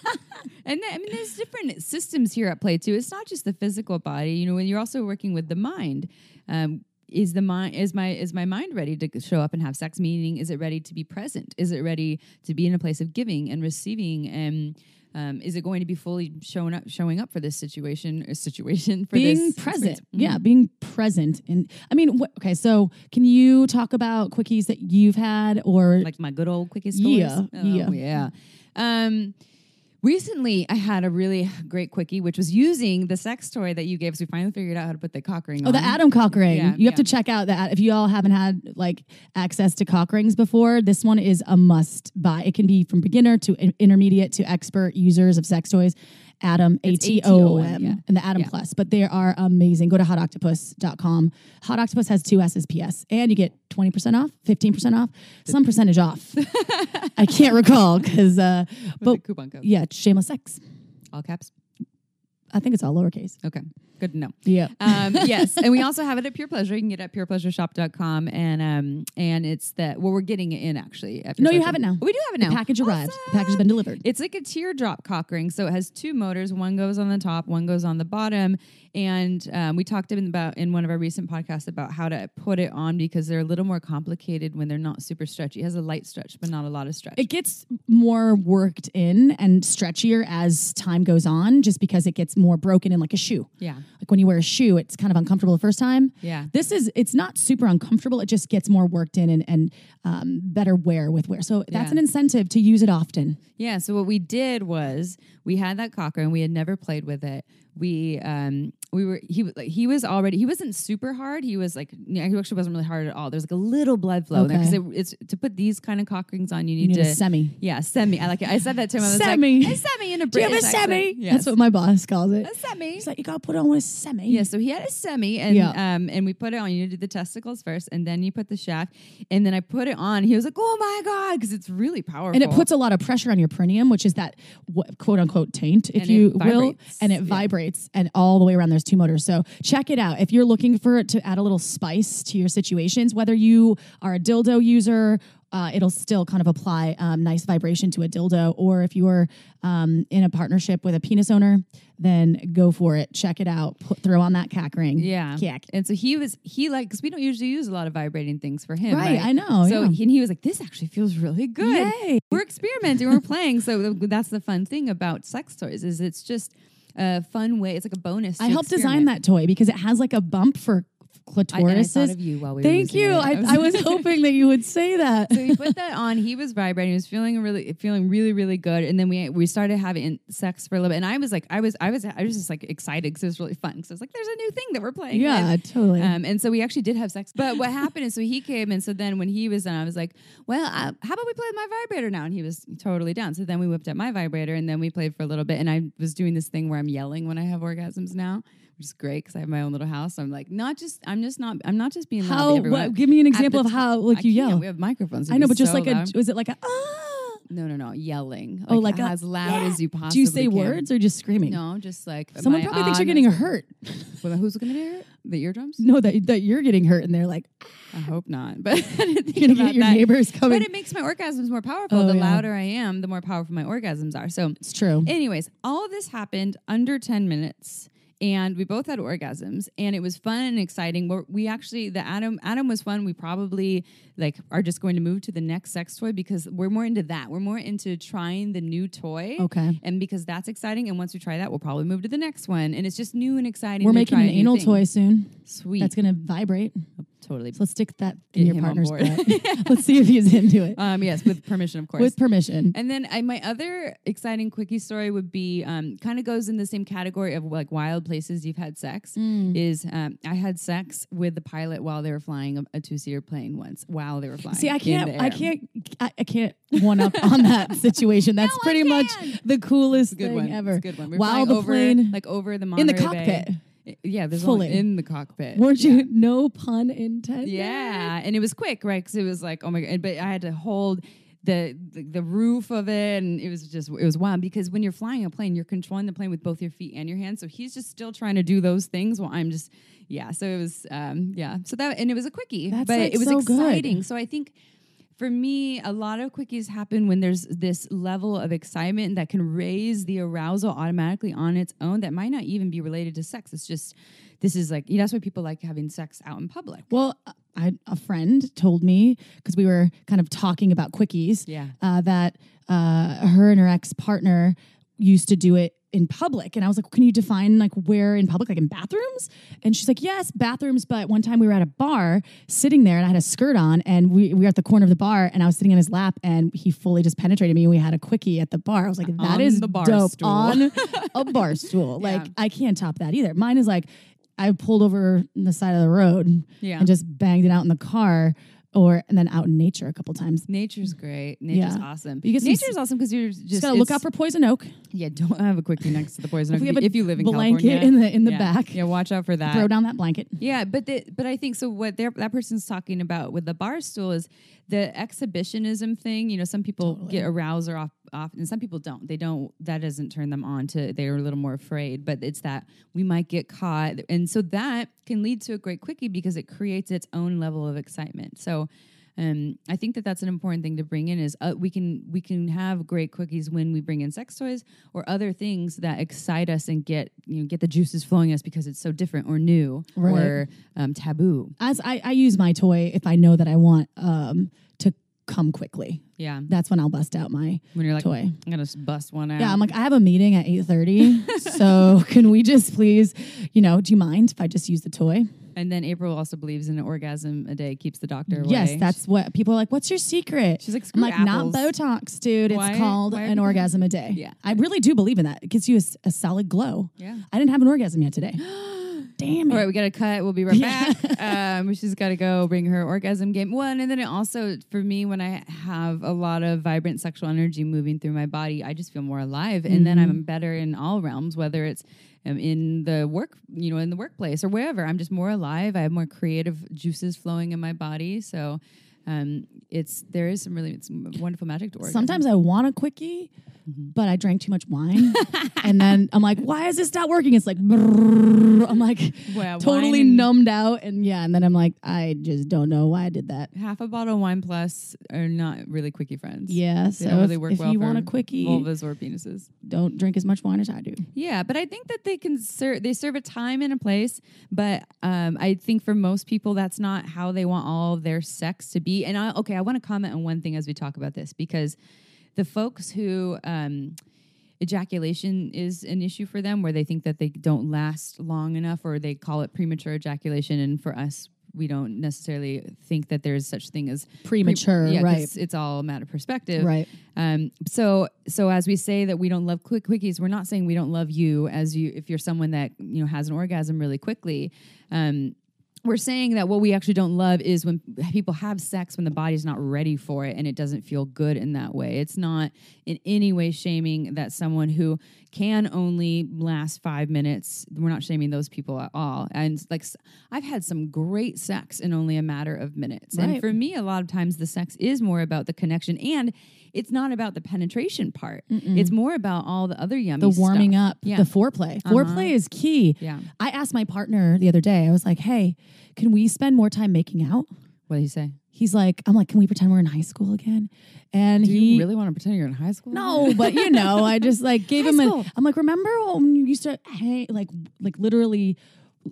and I mean, there's different systems here at play too. It's not just the physical body. You know, when you're also working with the mind. Um, is the mind is my is my mind ready to show up and have sex? Meaning, is it ready to be present? Is it ready to be in a place of giving and receiving? And um, is it going to be fully showing up showing up for this situation or situation for being present. experience? Yeah, being present. And I mean, wh- okay, so can you talk about quickies that you've had or like my good old quickies Yeah. Oh, yeah. yeah. Um, recently, I had a really great quickie, which was using the sex toy that you gave us. We finally figured out how to put the cock ring Oh, on. the Atom cock ring. Yeah, you have to check out that. If you all haven't had like access to cock rings before, this one is a must buy. It can be from beginner to intermediate to expert users of sex toys. Atom, A T O yeah. and the Atom Yeah. Plus. But they are amazing. Go to hotoctopuss.com. Hot Octopuss has two S's PS, and you get 20% off, 15% off, some percentage off. I can't recall because, uh, but coupon code. yeah, shameless sex. All caps. I think it's all lowercase. Okay. Good to know. Yeah. Um, yes, and we also have it at Pure Pleasure. You can get it at purepleasureshop.com, and um, and it's that. Well, we're getting it in actually. No, you have it now. We do have it The now. package arrived. The package has been delivered. It's like a teardrop cock ring. So it has two motors. One goes on the top, one goes on the bottom. And um, we talked in about in one of our recent podcasts about how to put it on because they're a little more complicated when they're not super stretchy. It has a light stretch, but not a lot of stretch. It gets more worked in and stretchier as time goes on, just because it gets more broken in like a shoe. yeah. Like when you wear a shoe, it's kind of uncomfortable the first time. Yeah. This is, it's not super uncomfortable. It just gets more worked in and, and um, better wear with wear. So that's Yeah. an incentive to use it often. Yeah. So what we did was we had that cocker and we had never played with it. We um we were he like he was already he wasn't super hard. He was like yeah, he actually wasn't really hard at all. There's like a little blood flow there Okay. because it, it's to put these kind of cock rings on. You You need need to a semi. yeah semi. I like it. I said that to him. I was Semi. like a semi in a Do you have a semi? Yes. That's what my boss calls it. a semi. He's like, you gotta put on with a semi. Yeah, so he had a semi, and Yeah. um, and we put it on. You did the testicles first, and then you put the shaft, and then I put it on. He was like, "Oh my god!" Because it's really powerful, And it puts a lot of pressure on your perineum, which is that quote unquote taint, if And you will, and it Yeah. And all the way around there's two motors. So check it out if you're looking for it to add a little spice to your situations. Whether you are a dildo user, uh, it'll still kind of apply um, nice vibration to a dildo, or if you're um, in a partnership with a penis owner, then go for it. Check it out. Put, throw on that cack ring. Yeah. cack. And so he was he like because we don't usually use a lot of vibrating things for him, Right, right? I know, So yeah. he, and he was like, "This actually feels really good." Yay. We're experimenting, we're playing. So that's the fun thing about sex toys is it's just a fun way. It's like a bonus. I helped design that toy because it has like a bump for I, I thought of you while we Thank you. I, I was hoping that you would say that. so he put that on. He was vibrating. He was feeling really, feeling really, really good. And then we we started having sex for a little bit. And I was like, I was, I was, I was just like excited because it was really fun. Because I was like, there's a new thing that we're playing. Yeah, with. totally. Um, and so we actually did have sex. But what happened is, so he came, and so then when he was done, I was like, well, uh, how about we play with my vibrator now? And he was totally down. So then we whipped out my vibrator, and then we played for a little bit. And I was doing this thing where I'm yelling when I have orgasms now. Which is great because I have my own little house. So I'm like, not just, I'm just not, I'm not just being loud. to how? everyone. What, give me an example of how like you yell. We have microphones. I know, but just so like loud. a was it like a ah? No, no, no, yelling. Oh, like a- as loud yeah. as you possibly Do you say can. words or just screaming? No, just like Someone probably thinks you're getting hurt. Well, who's going to be hurt? The eardrums? No, that that you're getting hurt, and they're like, I hope not. But I didn't think you're gonna get your that. neighbors coming. But it makes my orgasms more powerful. Oh, the yeah. louder I am, the more powerful my orgasms are. So, it's true. anyways, all of this happened under 10 minutes. And we both had orgasms and it was fun and exciting We're, we actually the Atom Atom was fun we probably like are just going to move to the next sex toy because we're more into that we're more into trying the new toy Okay. and because that's exciting and once we try that we'll probably move to the next one and it's just new and exciting We're making an anal thing. toy soon. sweet That's going to vibrate. totally So let's stick that in your partner's butt. let's see if he's into it um yes with permission of course with permission. And then I, my other exciting quickie story would be um, kind of goes in the same category of like wild places you've had sex. Mm. Is um, I had sex with the pilot while they were flying a, a two seater plane once while they were flying. See, I can't, I can't, I, I can't one up on that situation. That's No, pretty much the coolest Good thing one. ever. Good one. We're While the over, plane like over the in the cockpit, Bay. Yeah, there's Fully. in the cockpit. weren't Yeah. you? No pun intended. Yeah, and it was quick, right? Because it was like, oh my god! But I had to hold the, the the roof of it, and it was just it was wild. Because when you're flying a plane, you're controlling the plane with both your feet and your hands. So he's just still trying to do those things while I'm just yeah. So it was um yeah. So that and it was a quickie, That's, but like, it was so good. exciting. So I think. For me, a lot of quickies happen when there's this level of excitement that can raise the arousal automatically on its own that might not even be related to sex. It's just, this is like, you know, that's why people like having sex out in public. Well, I, a friend told me because we were kind of talking about quickies. Yeah. uh, that uh, her and her ex partner used to do it in public. And I was like, can you define like where in public, like in bathrooms? And she's like, yes, bathrooms. But one time we were at a bar sitting there and I had a skirt on and we, we were at the corner of the bar and I was sitting in his lap and he fully just penetrated me and we had a quickie at the bar. I was like, that On is the bar dope. stool. On a bar stool. Like Yeah. I can't top that either. Mine is like, I pulled over in the side of the road Yeah. and just banged it out in the car or and then out in nature a couple times. Nature's great. Nature's Yeah. awesome. Some Nature's awesome because you're just, Just gotta look out for poison oak. Yeah, don't have a quickie next to the poison If oak if, have you- a if you live in blanket California. in the in the yeah. back, Yeah, watch out for that. throw down that blanket. Yeah, but the, but I think so. What they're, that person's talking about with the bar stool is the exhibitionism thing. You know, some people Totally. get aroused or off, off, and some people don't. They don't. That doesn't turn them on to. They're a little more afraid. But it's that we might get caught, and so that can lead to a great quickie because it creates its own level of excitement. So. Um, I think that that's an important thing to bring in is uh, we can we can have great quickies when we bring in sex toys or other things that excite us and get you know get the juices flowing in us because it's so different or new Right. or um, taboo. As I, I use my toy if I know that I want um, to come quickly. Yeah, That's when I'll bust out my when you're like, toy. I'm gonna bust one out. Yeah, I'm like, I have a meeting at 8.30, so can we just please, you know, do you mind if I just use the toy? and then April also believes in an orgasm a day keeps the doctor away. Yes, that's what people are like, what's your secret? She's like, I'm like, apples. not Botox, dude. It's Why- called why an orgasm a day. Yeah. I really do believe in that. It gives you a solid glow. Yeah. I didn't have an orgasm yet today. Damn it. All right, we got to cut. We'll be right Yeah. back. um, she's got to go bring her orgasm game. One, and then it also, for me, when I have a lot of vibrant sexual energy moving through my body, I just feel more alive. And then Mm-hmm. I'm better in all realms, whether it's um, in the work, you know, in the workplace or wherever. I'm just more alive. I have more creative juices flowing in my body. So um, it's there is some really it's wonderful magic to orgasm. Sometimes I want a quickie, Mm-hmm. but I drank too much wine. and then I'm like, why is this not working? It's like, brrrr. I'm like Well, totally numbed out. And yeah, and then I'm like, I just don't know why I did that. half a bottle of wine plus are not really quickie friends. Yeah, They so don't really if, work if well you for want a quickie, vulvas or penises. don't drink as much wine as I do. Yeah, but I think that they can serve. They serve a time and a place. But um, I think for most people, that's not how they want all their sex to be. And I, okay, I want to comment on one thing as we talk about this because the folks who um, ejaculation is an issue for them, where they think that they don't last long enough, or they call it premature ejaculation, and for us. We don't necessarily think that there's such thing as pre- Premature, yeah, 'cause right. It's all a matter of perspective, Right. um, so so as we say that we don't love quick quickies, we're not saying we don't love you as you if you're someone that you know has an orgasm really quickly. Um, we're saying that what we actually don't love is when people have sex when the body's not ready for it and it doesn't feel good in that way. It's not in any way shaming that someone who can only last five minutes. We're not shaming those people at all. And like I've had some great sex in only a matter of minutes. And for me, a lot of times the sex is more about the connection and it's not about the penetration part. It's more about all the other yummy The warming stuff. up, Yeah. the foreplay. Uh-huh. Foreplay is key. Yeah. I asked my partner the other day, I was like, hey, can we spend more time making out? What did he say? he's like, I'm like, can we pretend we're in high school again? And Do he you really want to pretend you're in high school? no, but you know, I just like gave him an. I'm like, remember when you used to hang, like, like literally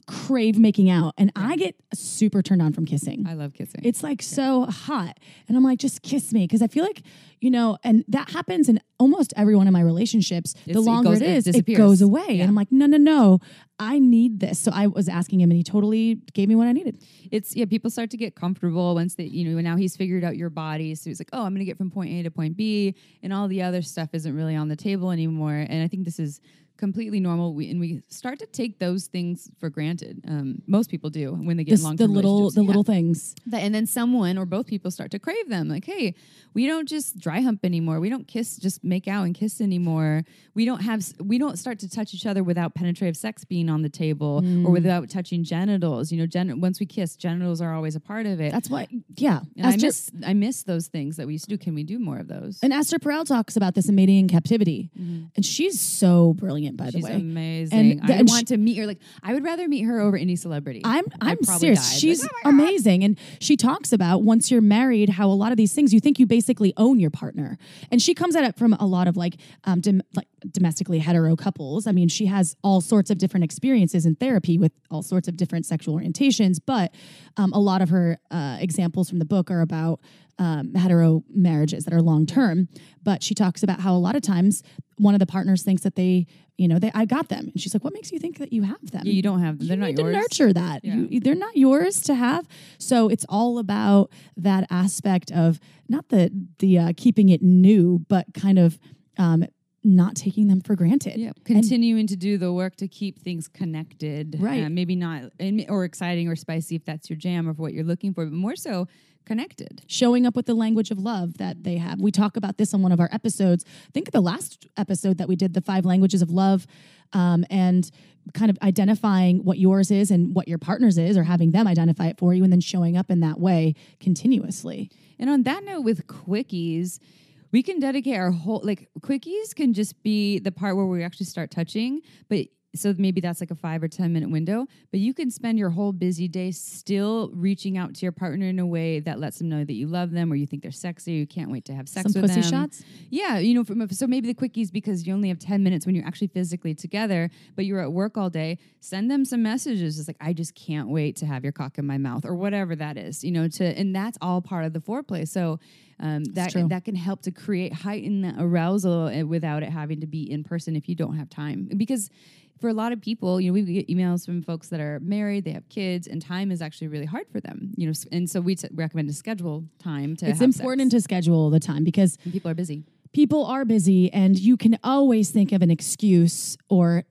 crave making out, and I get super turned on from kissing. I love kissing. It's like so hot. And I'm like, just kiss me. Cause I feel like, you know, and that happens in almost every one of my relationships. It's- the it longer goes- it it is, it, disappears. goes away. Yeah. And I'm like, no, no, no. I need this. So I was asking him and he totally gave me what I needed. it's yeah people start to get comfortable once they you know now he's figured out your body so he's like oh i'm gonna get from point a to point b and all the other stuff isn't really on the table anymore and i think this is completely normal we, and we start to take those things for granted um, most people do when they get long the little, the little things. That- and then someone or both people start to crave them like hey we don't just dry hump anymore we don't kiss just make out and kiss anymore we don't have we don't start to touch each other without penetrative sex being on the table Mm. or without touching genitals you know gen- once we kiss genitals are always a part of it That's why, yeah. and I miss I miss those things that we used to do. Can we do more of those? and Esther Perel talks about this in Mating in Captivity. And she's so brilliant, by Mm-hmm. She's the way. amazing. And I and want to meet her. Like I would rather meet her over any celebrity. I'm I'm serious. died. She's oh amazing, and she talks about once you're married, how a lot of these things you think you basically own your partner, and she comes at it from a lot of like um dom- like domestically hetero couples. I mean, she has all sorts of different experiences in therapy with all sorts of different sexual orientations, but um, a lot of her uh, examples from the book are about um, hetero marriages that are long term. But she talks about how a lot of times one of the partners thinks that they, you know, they I got them, and she's like, "What makes you think that you have them?" Yeah, you don't have them. They're you not yours. to nurture that. You, they're not yours to have. So it's all about that aspect of not the the uh, keeping it new, but kind of um, not taking them for granted. Yeah, continuing to do the work to keep things connected. Right. Uh, maybe not and- or exciting or spicy if that's your jam or what you're looking for, but more so connected. Showing up with the language of love that they have. We talk about this on one of our episodes. I think the last episode that we did, the five languages of love, um, and kind of identifying what yours is and what your partner's is, or having them identify it for you, and then showing up in that way continuously. And on that note, with quickies, we can dedicate our whole like quickies can just be the part where we actually start touching, but so maybe that's like a five or ten minute window. But you can spend your whole busy day still reaching out to your partner in a way that lets them know that you love them or you think they're sexy, you can't wait to have sex with them. Some with pussy them. shots? Yeah, you know, from, so maybe the quickies because you only have 10 minutes when you're actually physically together, but you're at work all day, send them some messages. It's like, I just can't wait to have your cock in my mouth or whatever that is, you know, to, and that's all part of the foreplay. So um, that, that can help to create heightened arousal uh, without it having to be in person if you don't have time. Because for a lot of people, you know, we get emails from folks that are married, they have kids, and time is actually really hard for them. You know, and so we t- recommend to schedule time to. It's important sex. to schedule the time because And people are busy. people are busy and you can always think of an excuse or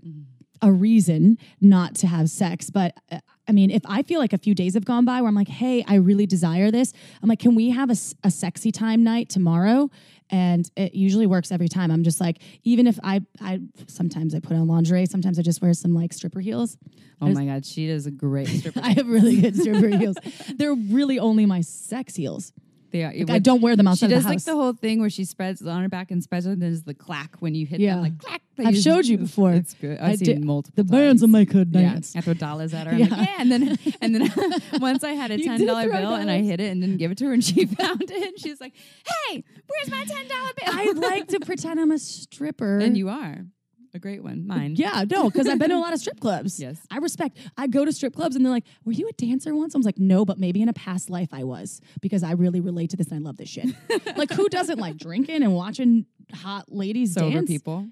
a reason not to have sex but uh, i mean if i feel like a few days have gone by where i'm like hey i really desire this i'm like can we have a, a sexy time night tomorrow? And it usually works every time. I'm just like even if i i sometimes i put on lingerie sometimes i just wear some like stripper heels. Oh my God, she does a great stripper. i have really good stripper heels. They're really only my sex heels They are. Like, i don't wear them She outside does of the like the whole thing where she spreads on her back and spreads it. And there's the clack when you hit Yeah. them, like clack. I've showed you before. It's good. I've I seen did- multiple. the bands will make her Yeah, dance I throw dollars at her. I'm Yeah. like, yeah, and then and then once I had a ten dollar bill and I dollars. hit it and didn't give it to her and she found it and she's like, "Hey, where's my ten dollar bill?" i like to pretend i'm a stripper and you are a great one. Mine. Yeah, no, because I've been to a lot of strip clubs. Yes. I respect. I go to strip clubs and they're like, "Were you a dancer once?" I was like, "No, but maybe in a past life I was because I really relate to this and I love this shit." like, who doesn't like drinking and watching hot ladies Sober dance? people.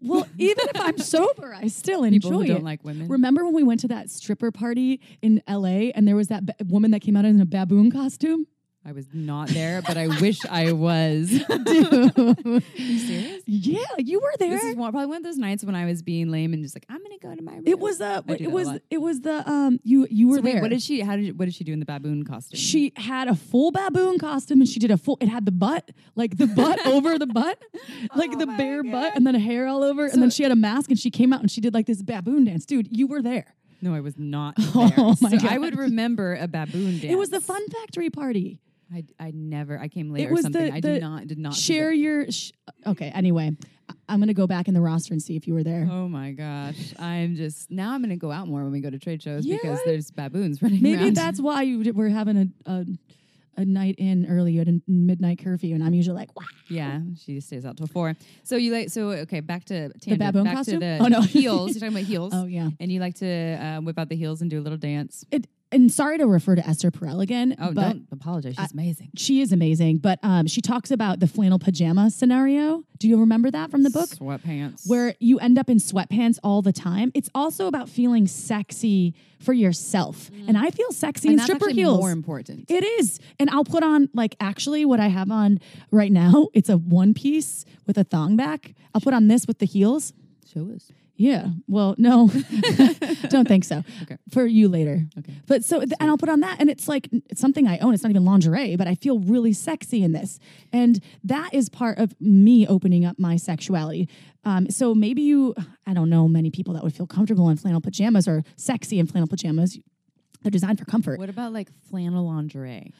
Well, even if I'm sober, I still People enjoy who don't it. like women. Remember when we went to that stripper party in LA and there was that ba- woman that came out in a baboon costume? I was not there, but I wish I was. You serious? yeah, you were there. This is one, probably one of those nights when I was being lame and just like, I'm gonna go to my room. it was uh, it that a was it was the um you you were So wait, there. what did she? How did? What did she do in the baboon costume? She had a full baboon costume and she did a full it had the butt, like the butt over the butt, like Oh the bare God. butt and then hair all over. and then she had a mask and she came out and she did like this baboon dance. Dude, you were there. no, I was not. Oh my So I would remember a baboon dance. It was the fun factory party. I, I never. I came late It or something. the- I the did not. Did not. Share your sh- Okay, anyway. I'm gonna go back in the roster and see if you were there. Oh my gosh. I'm just now I'm gonna go out more when we go to trade shows Yeah, because there's baboons running Maybe around. that's why you were having a, a a night in early at a midnight curfew, and I'm usually like, wow. Yeah, she stays out till four. So you like so okay, back to tangent, baboon back costume? to the Oh, no. heels. You're talking about heels. Oh yeah. And you like to uh, whip out the heels and do a little dance. It, and sorry to refer to Esther Perel again, Oh, but don't apologize. She's amazing. she is amazing. But um, she talks about the flannel pajama scenario. Do you remember that from the book? Sweatpants. Where you end up in sweatpants all the time. It's also about feeling sexy for yourself. And I feel sexy and in stripper heels. more important. It is. And I'll put on like actually what I have on right now. It's a one piece with a thong back. I'll put on this with the heels. Show us. Yeah. Well, no, don't think so. Okay. For you later. Okay. But so, and I'll put on that, and it's like it's something I own. It's not even lingerie, but I feel really sexy in this, and that is part of me opening up my sexuality. Um, so maybe you, I don't know, many people that would feel comfortable in flannel pajamas or sexy in flannel pajamas. They're designed for comfort. What about like flannel lingerie?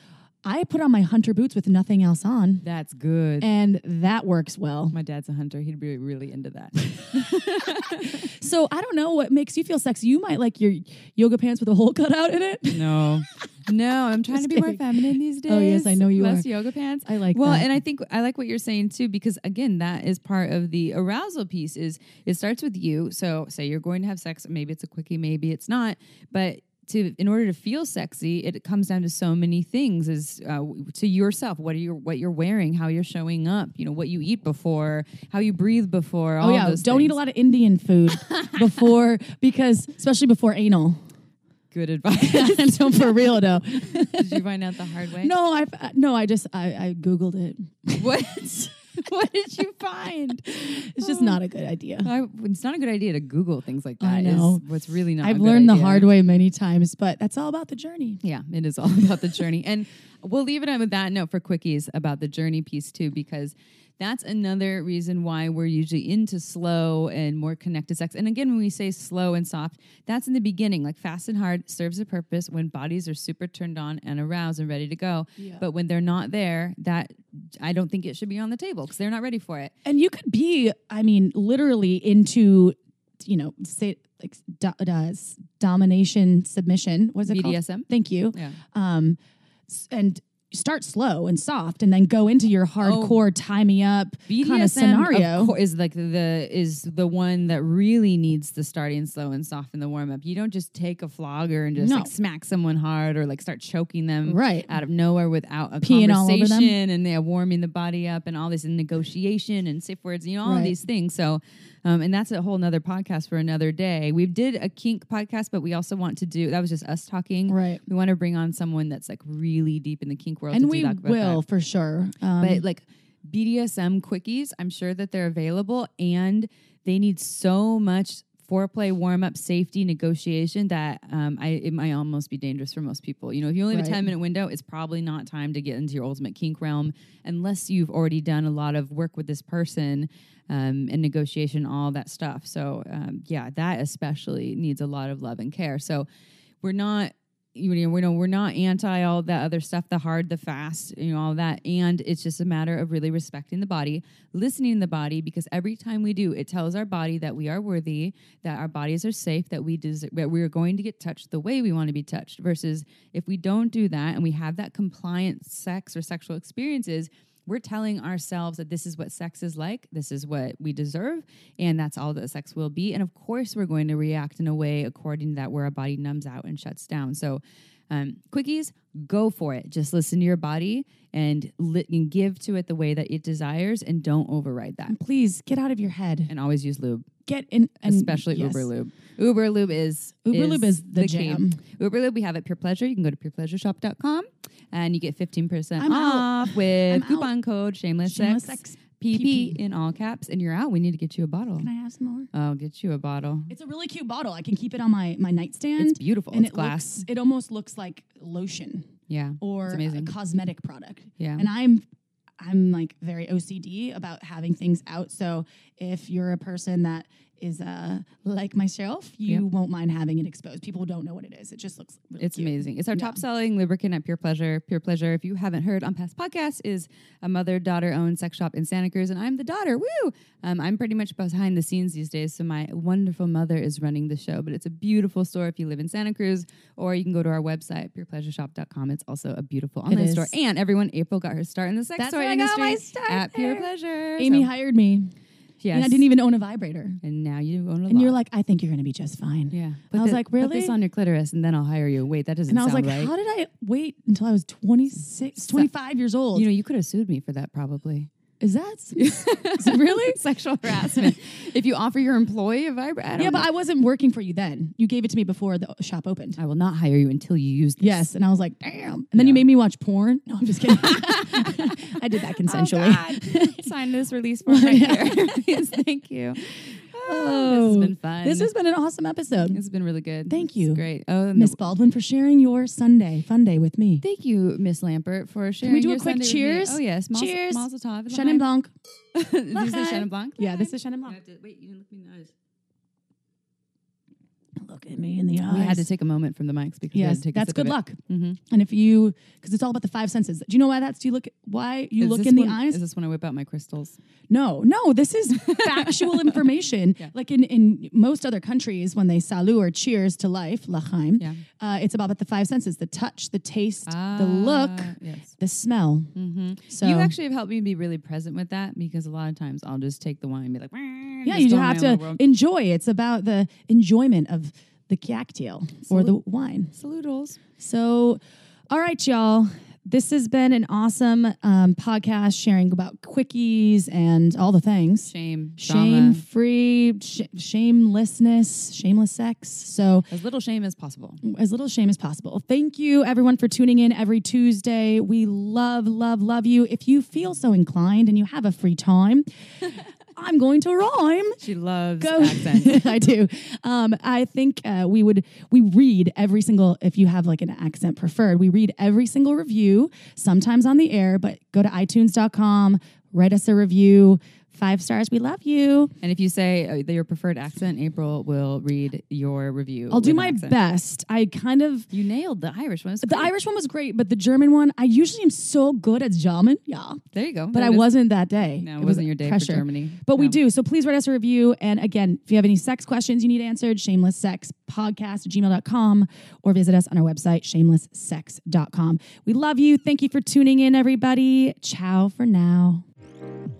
I put on my hunter boots with nothing else on, That's good. and that works well. My dad's a hunter. He'd be really into that. So I don't know what makes you feel sexy. You might like your yoga pants with a hole cut out in it. no. No, I'm trying Just to be more feminine these days. Oh, yes, I know you Less are. yoga pants. I like well, that. and I think I like what you're saying too, because again, that is part of the arousal piece. Is it starts with you. So, say you're going to have sex. Maybe it's a quickie, maybe it's not. But to in order to feel sexy, it comes down to so many things. Is uh, to yourself. What are you? What you're wearing? How you're showing up? You know, what you eat before, how you breathe before. Oh yeah, those don't eat a lot of Indian food before because especially before anal. Good advice. so for real though. Did you find out the hard way? No, I uh, no, I just I, I googled it. What? what did you find? It's just not a good idea. I, it's not a good idea to Google things like that. I know. what's really not. I've learned the hard way many times, but that's all about the journey. Yeah, it is all about the journey, and we'll leave it at that note for quickies about the journey piece too, because that's another reason why we're usually into slow and more connected sex. And again, when we say slow and soft, that's in the beginning. Like fast and hard serves a purpose when bodies are super turned on and aroused and ready to go. Yeah. But when they're not there, that I don't think it should be on the table because they're not ready for it. And you could be, I mean, literally into, you know, say like do, does domination submission. What is it called? BDSM. Thank you. Yeah. um, and start slow and soft, and then go into your hardcore tie me up kind of scenario. of is like the is the one that really needs the starting slow and soft in the warm up. You don't just take a flogger and just No. like smack someone hard or like start choking them Right. out of nowhere without a Peeing all over them. conversation and they're warming the body up and all this and negotiation and safe words, you know, all these things. So um, and that's a whole nother podcast for another day. We did a kink podcast, but we also want to do that was just us talking. Right. We want to bring on someone that's like really deep in the kink world. And we will that for sure. Um, but like BDSM quickies, I'm sure that they're available and they need so much foreplay, warm up, safety, negotiation that um, I it might almost be dangerous for most people. You know, if you only have a 10 minute window, it's probably not time to get into your ultimate kink realm unless you've already done a lot of work with this person um, and negotiation, all that stuff. So um, yeah, that especially needs a lot of love and care. So we're not you know, we know we're not anti all that other stuff, the hard, the fast, you know, all that. And it's just a matter of really respecting the body, listening to the body, because every time we do, it tells our body that we are worthy, that our bodies are safe, that we deserve, that we are going to get touched the way we want to be touched. Versus if we don't do that and we have that compliant sex or sexual experiences, we're telling ourselves that this is what sex is like, this is what we deserve, and that's all that sex will be. And of course, we're going to react in a way according to that where our body numbs out and shuts down. So, um, quickies, go for it. Just listen to your body and, li- and give to it the way that it desires, and don't override that. and please get out of your head. And always use lube, Get in, and especially yes. Uber lube. Uber lube is Uber lube is the key. jam. Uber lube, we have at Pure Pleasure. You can go to purepleasureshop.com and you get 15% I'm out. off with I'm out. coupon code shameless, Shameless sex, sex, PP, in all caps, and you're out. We need to get you a bottle. Can I have some more? I'll get you a bottle. It's a really cute bottle. I can keep it on my my nightstand. It's beautiful. and it's it glass. looks. It almost looks like lotion yeah. or a cosmetic product. Yeah. And I'm I'm like very OCD about having things out. So if you're a person that is uh like myself, you Yep. won't mind having it exposed. People don't know what it is. It just looks really It's cute. amazing. It's our Yeah. top selling lubricant at Pure Pleasure. Pure Pleasure, if you haven't heard on past podcasts, is a mother daughter owned sex shop in Santa Cruz, and I'm the daughter. Woo! Um, I'm pretty much behind the scenes these days, so my wonderful mother is running the show. But it's a beautiful store if you live in Santa Cruz, or you can go to our website, purepleasureshop.com. It's also a beautiful online store. And everyone, April got her start in the sex That's toy where I got industry my start at Pure. Pleasure. Amy So, hired me, yes. and I didn't even own a vibrator. And now you own a And you're like, I think you're going to be just fine. yeah. But I was like, really? Put this on your clitoris, and then I'll hire you. Wait, that doesn't And I was like, right. how did I wait until I was 26, 25 years old? You know, you could have sued me for that probably. Is that is really? Sexual harassment. if you offer your employee a vibrator, Yeah, but I wasn't working for you then. You gave it to me before the shop opened. I will not hire you until you use this. Yes, and I was like, damn. And then you made me watch porn. No, I'm just kidding. I did that oh, consensually. Oh. Sign this release form right here. Please, thank you. Oh, this has oh, been fun. This has been an awesome episode. it's been really good. Thank It's you. great. Oh, and Miss the- Baldwin for sharing your Sunday fun day with me. thank you, Miss Lampert, for sharing. we do a your quick Sunday with me. cheers? Oh yes, Mazel- Cheers. Mazel tov. Chenin Blanc. Is this the L'chaim. Chenin Blanc? Yeah, this is Shannon Blanc. to, wait, you didn't look me in the eyes. Look at me in the eyes. We had to take a moment from the mics because Yes, take that's good luck. Mm-hmm. And if you, because it's all about the five senses. Do you know why that's? Do you look why you Is look in the when- eyes? Is this when I whip out my crystals? No, no, this is factual information. Yeah. Like in, in most other countries, when they salut or cheers to life, l'chaim, Yeah. uh, it's about the five senses the touch, the taste, the look, Ah, Yes. the smell. Mm-hmm. So, you actually have helped me be really present with that because a lot of times I'll just take the wine and be like, yeah, you just have to enjoy. It's about the enjoyment of the cocktail or the wine. Saludals. So, all right, y'all. This has been an awesome um, podcast sharing about quickies and all the things. Shame. Shame free, sh- shamelessness, shameless sex. So, As little shame as possible. as little shame as possible. Thank you, everyone, for tuning in every Tuesday. We love, love, love you. If you feel so inclined and you have a free time, I'm going to rhyme. She loves Go. accents. I do. Um, I think uh, we would we read every single if you have like an accent preferred. We read every single review, sometimes on the air. But go to iTunes.com, write us a review. Five stars. We love you. and if you say uh, your preferred accent, April will read your review. I'll do my accent. best. I kind of You nailed the Irish one. The. Irish one was great, but the German one, I usually am so good at German. Yeah. There you go. But I it is. wasn't that day. No, it, was wasn't your day pressure. for Germany. But we do. So please write us a review. And again, if you have any sex questions you need answered, shameless sex podcast at gmail.com or visit us on our website, shamelesssex.com. We love you. Thank you for tuning in, everybody. Ciao for now.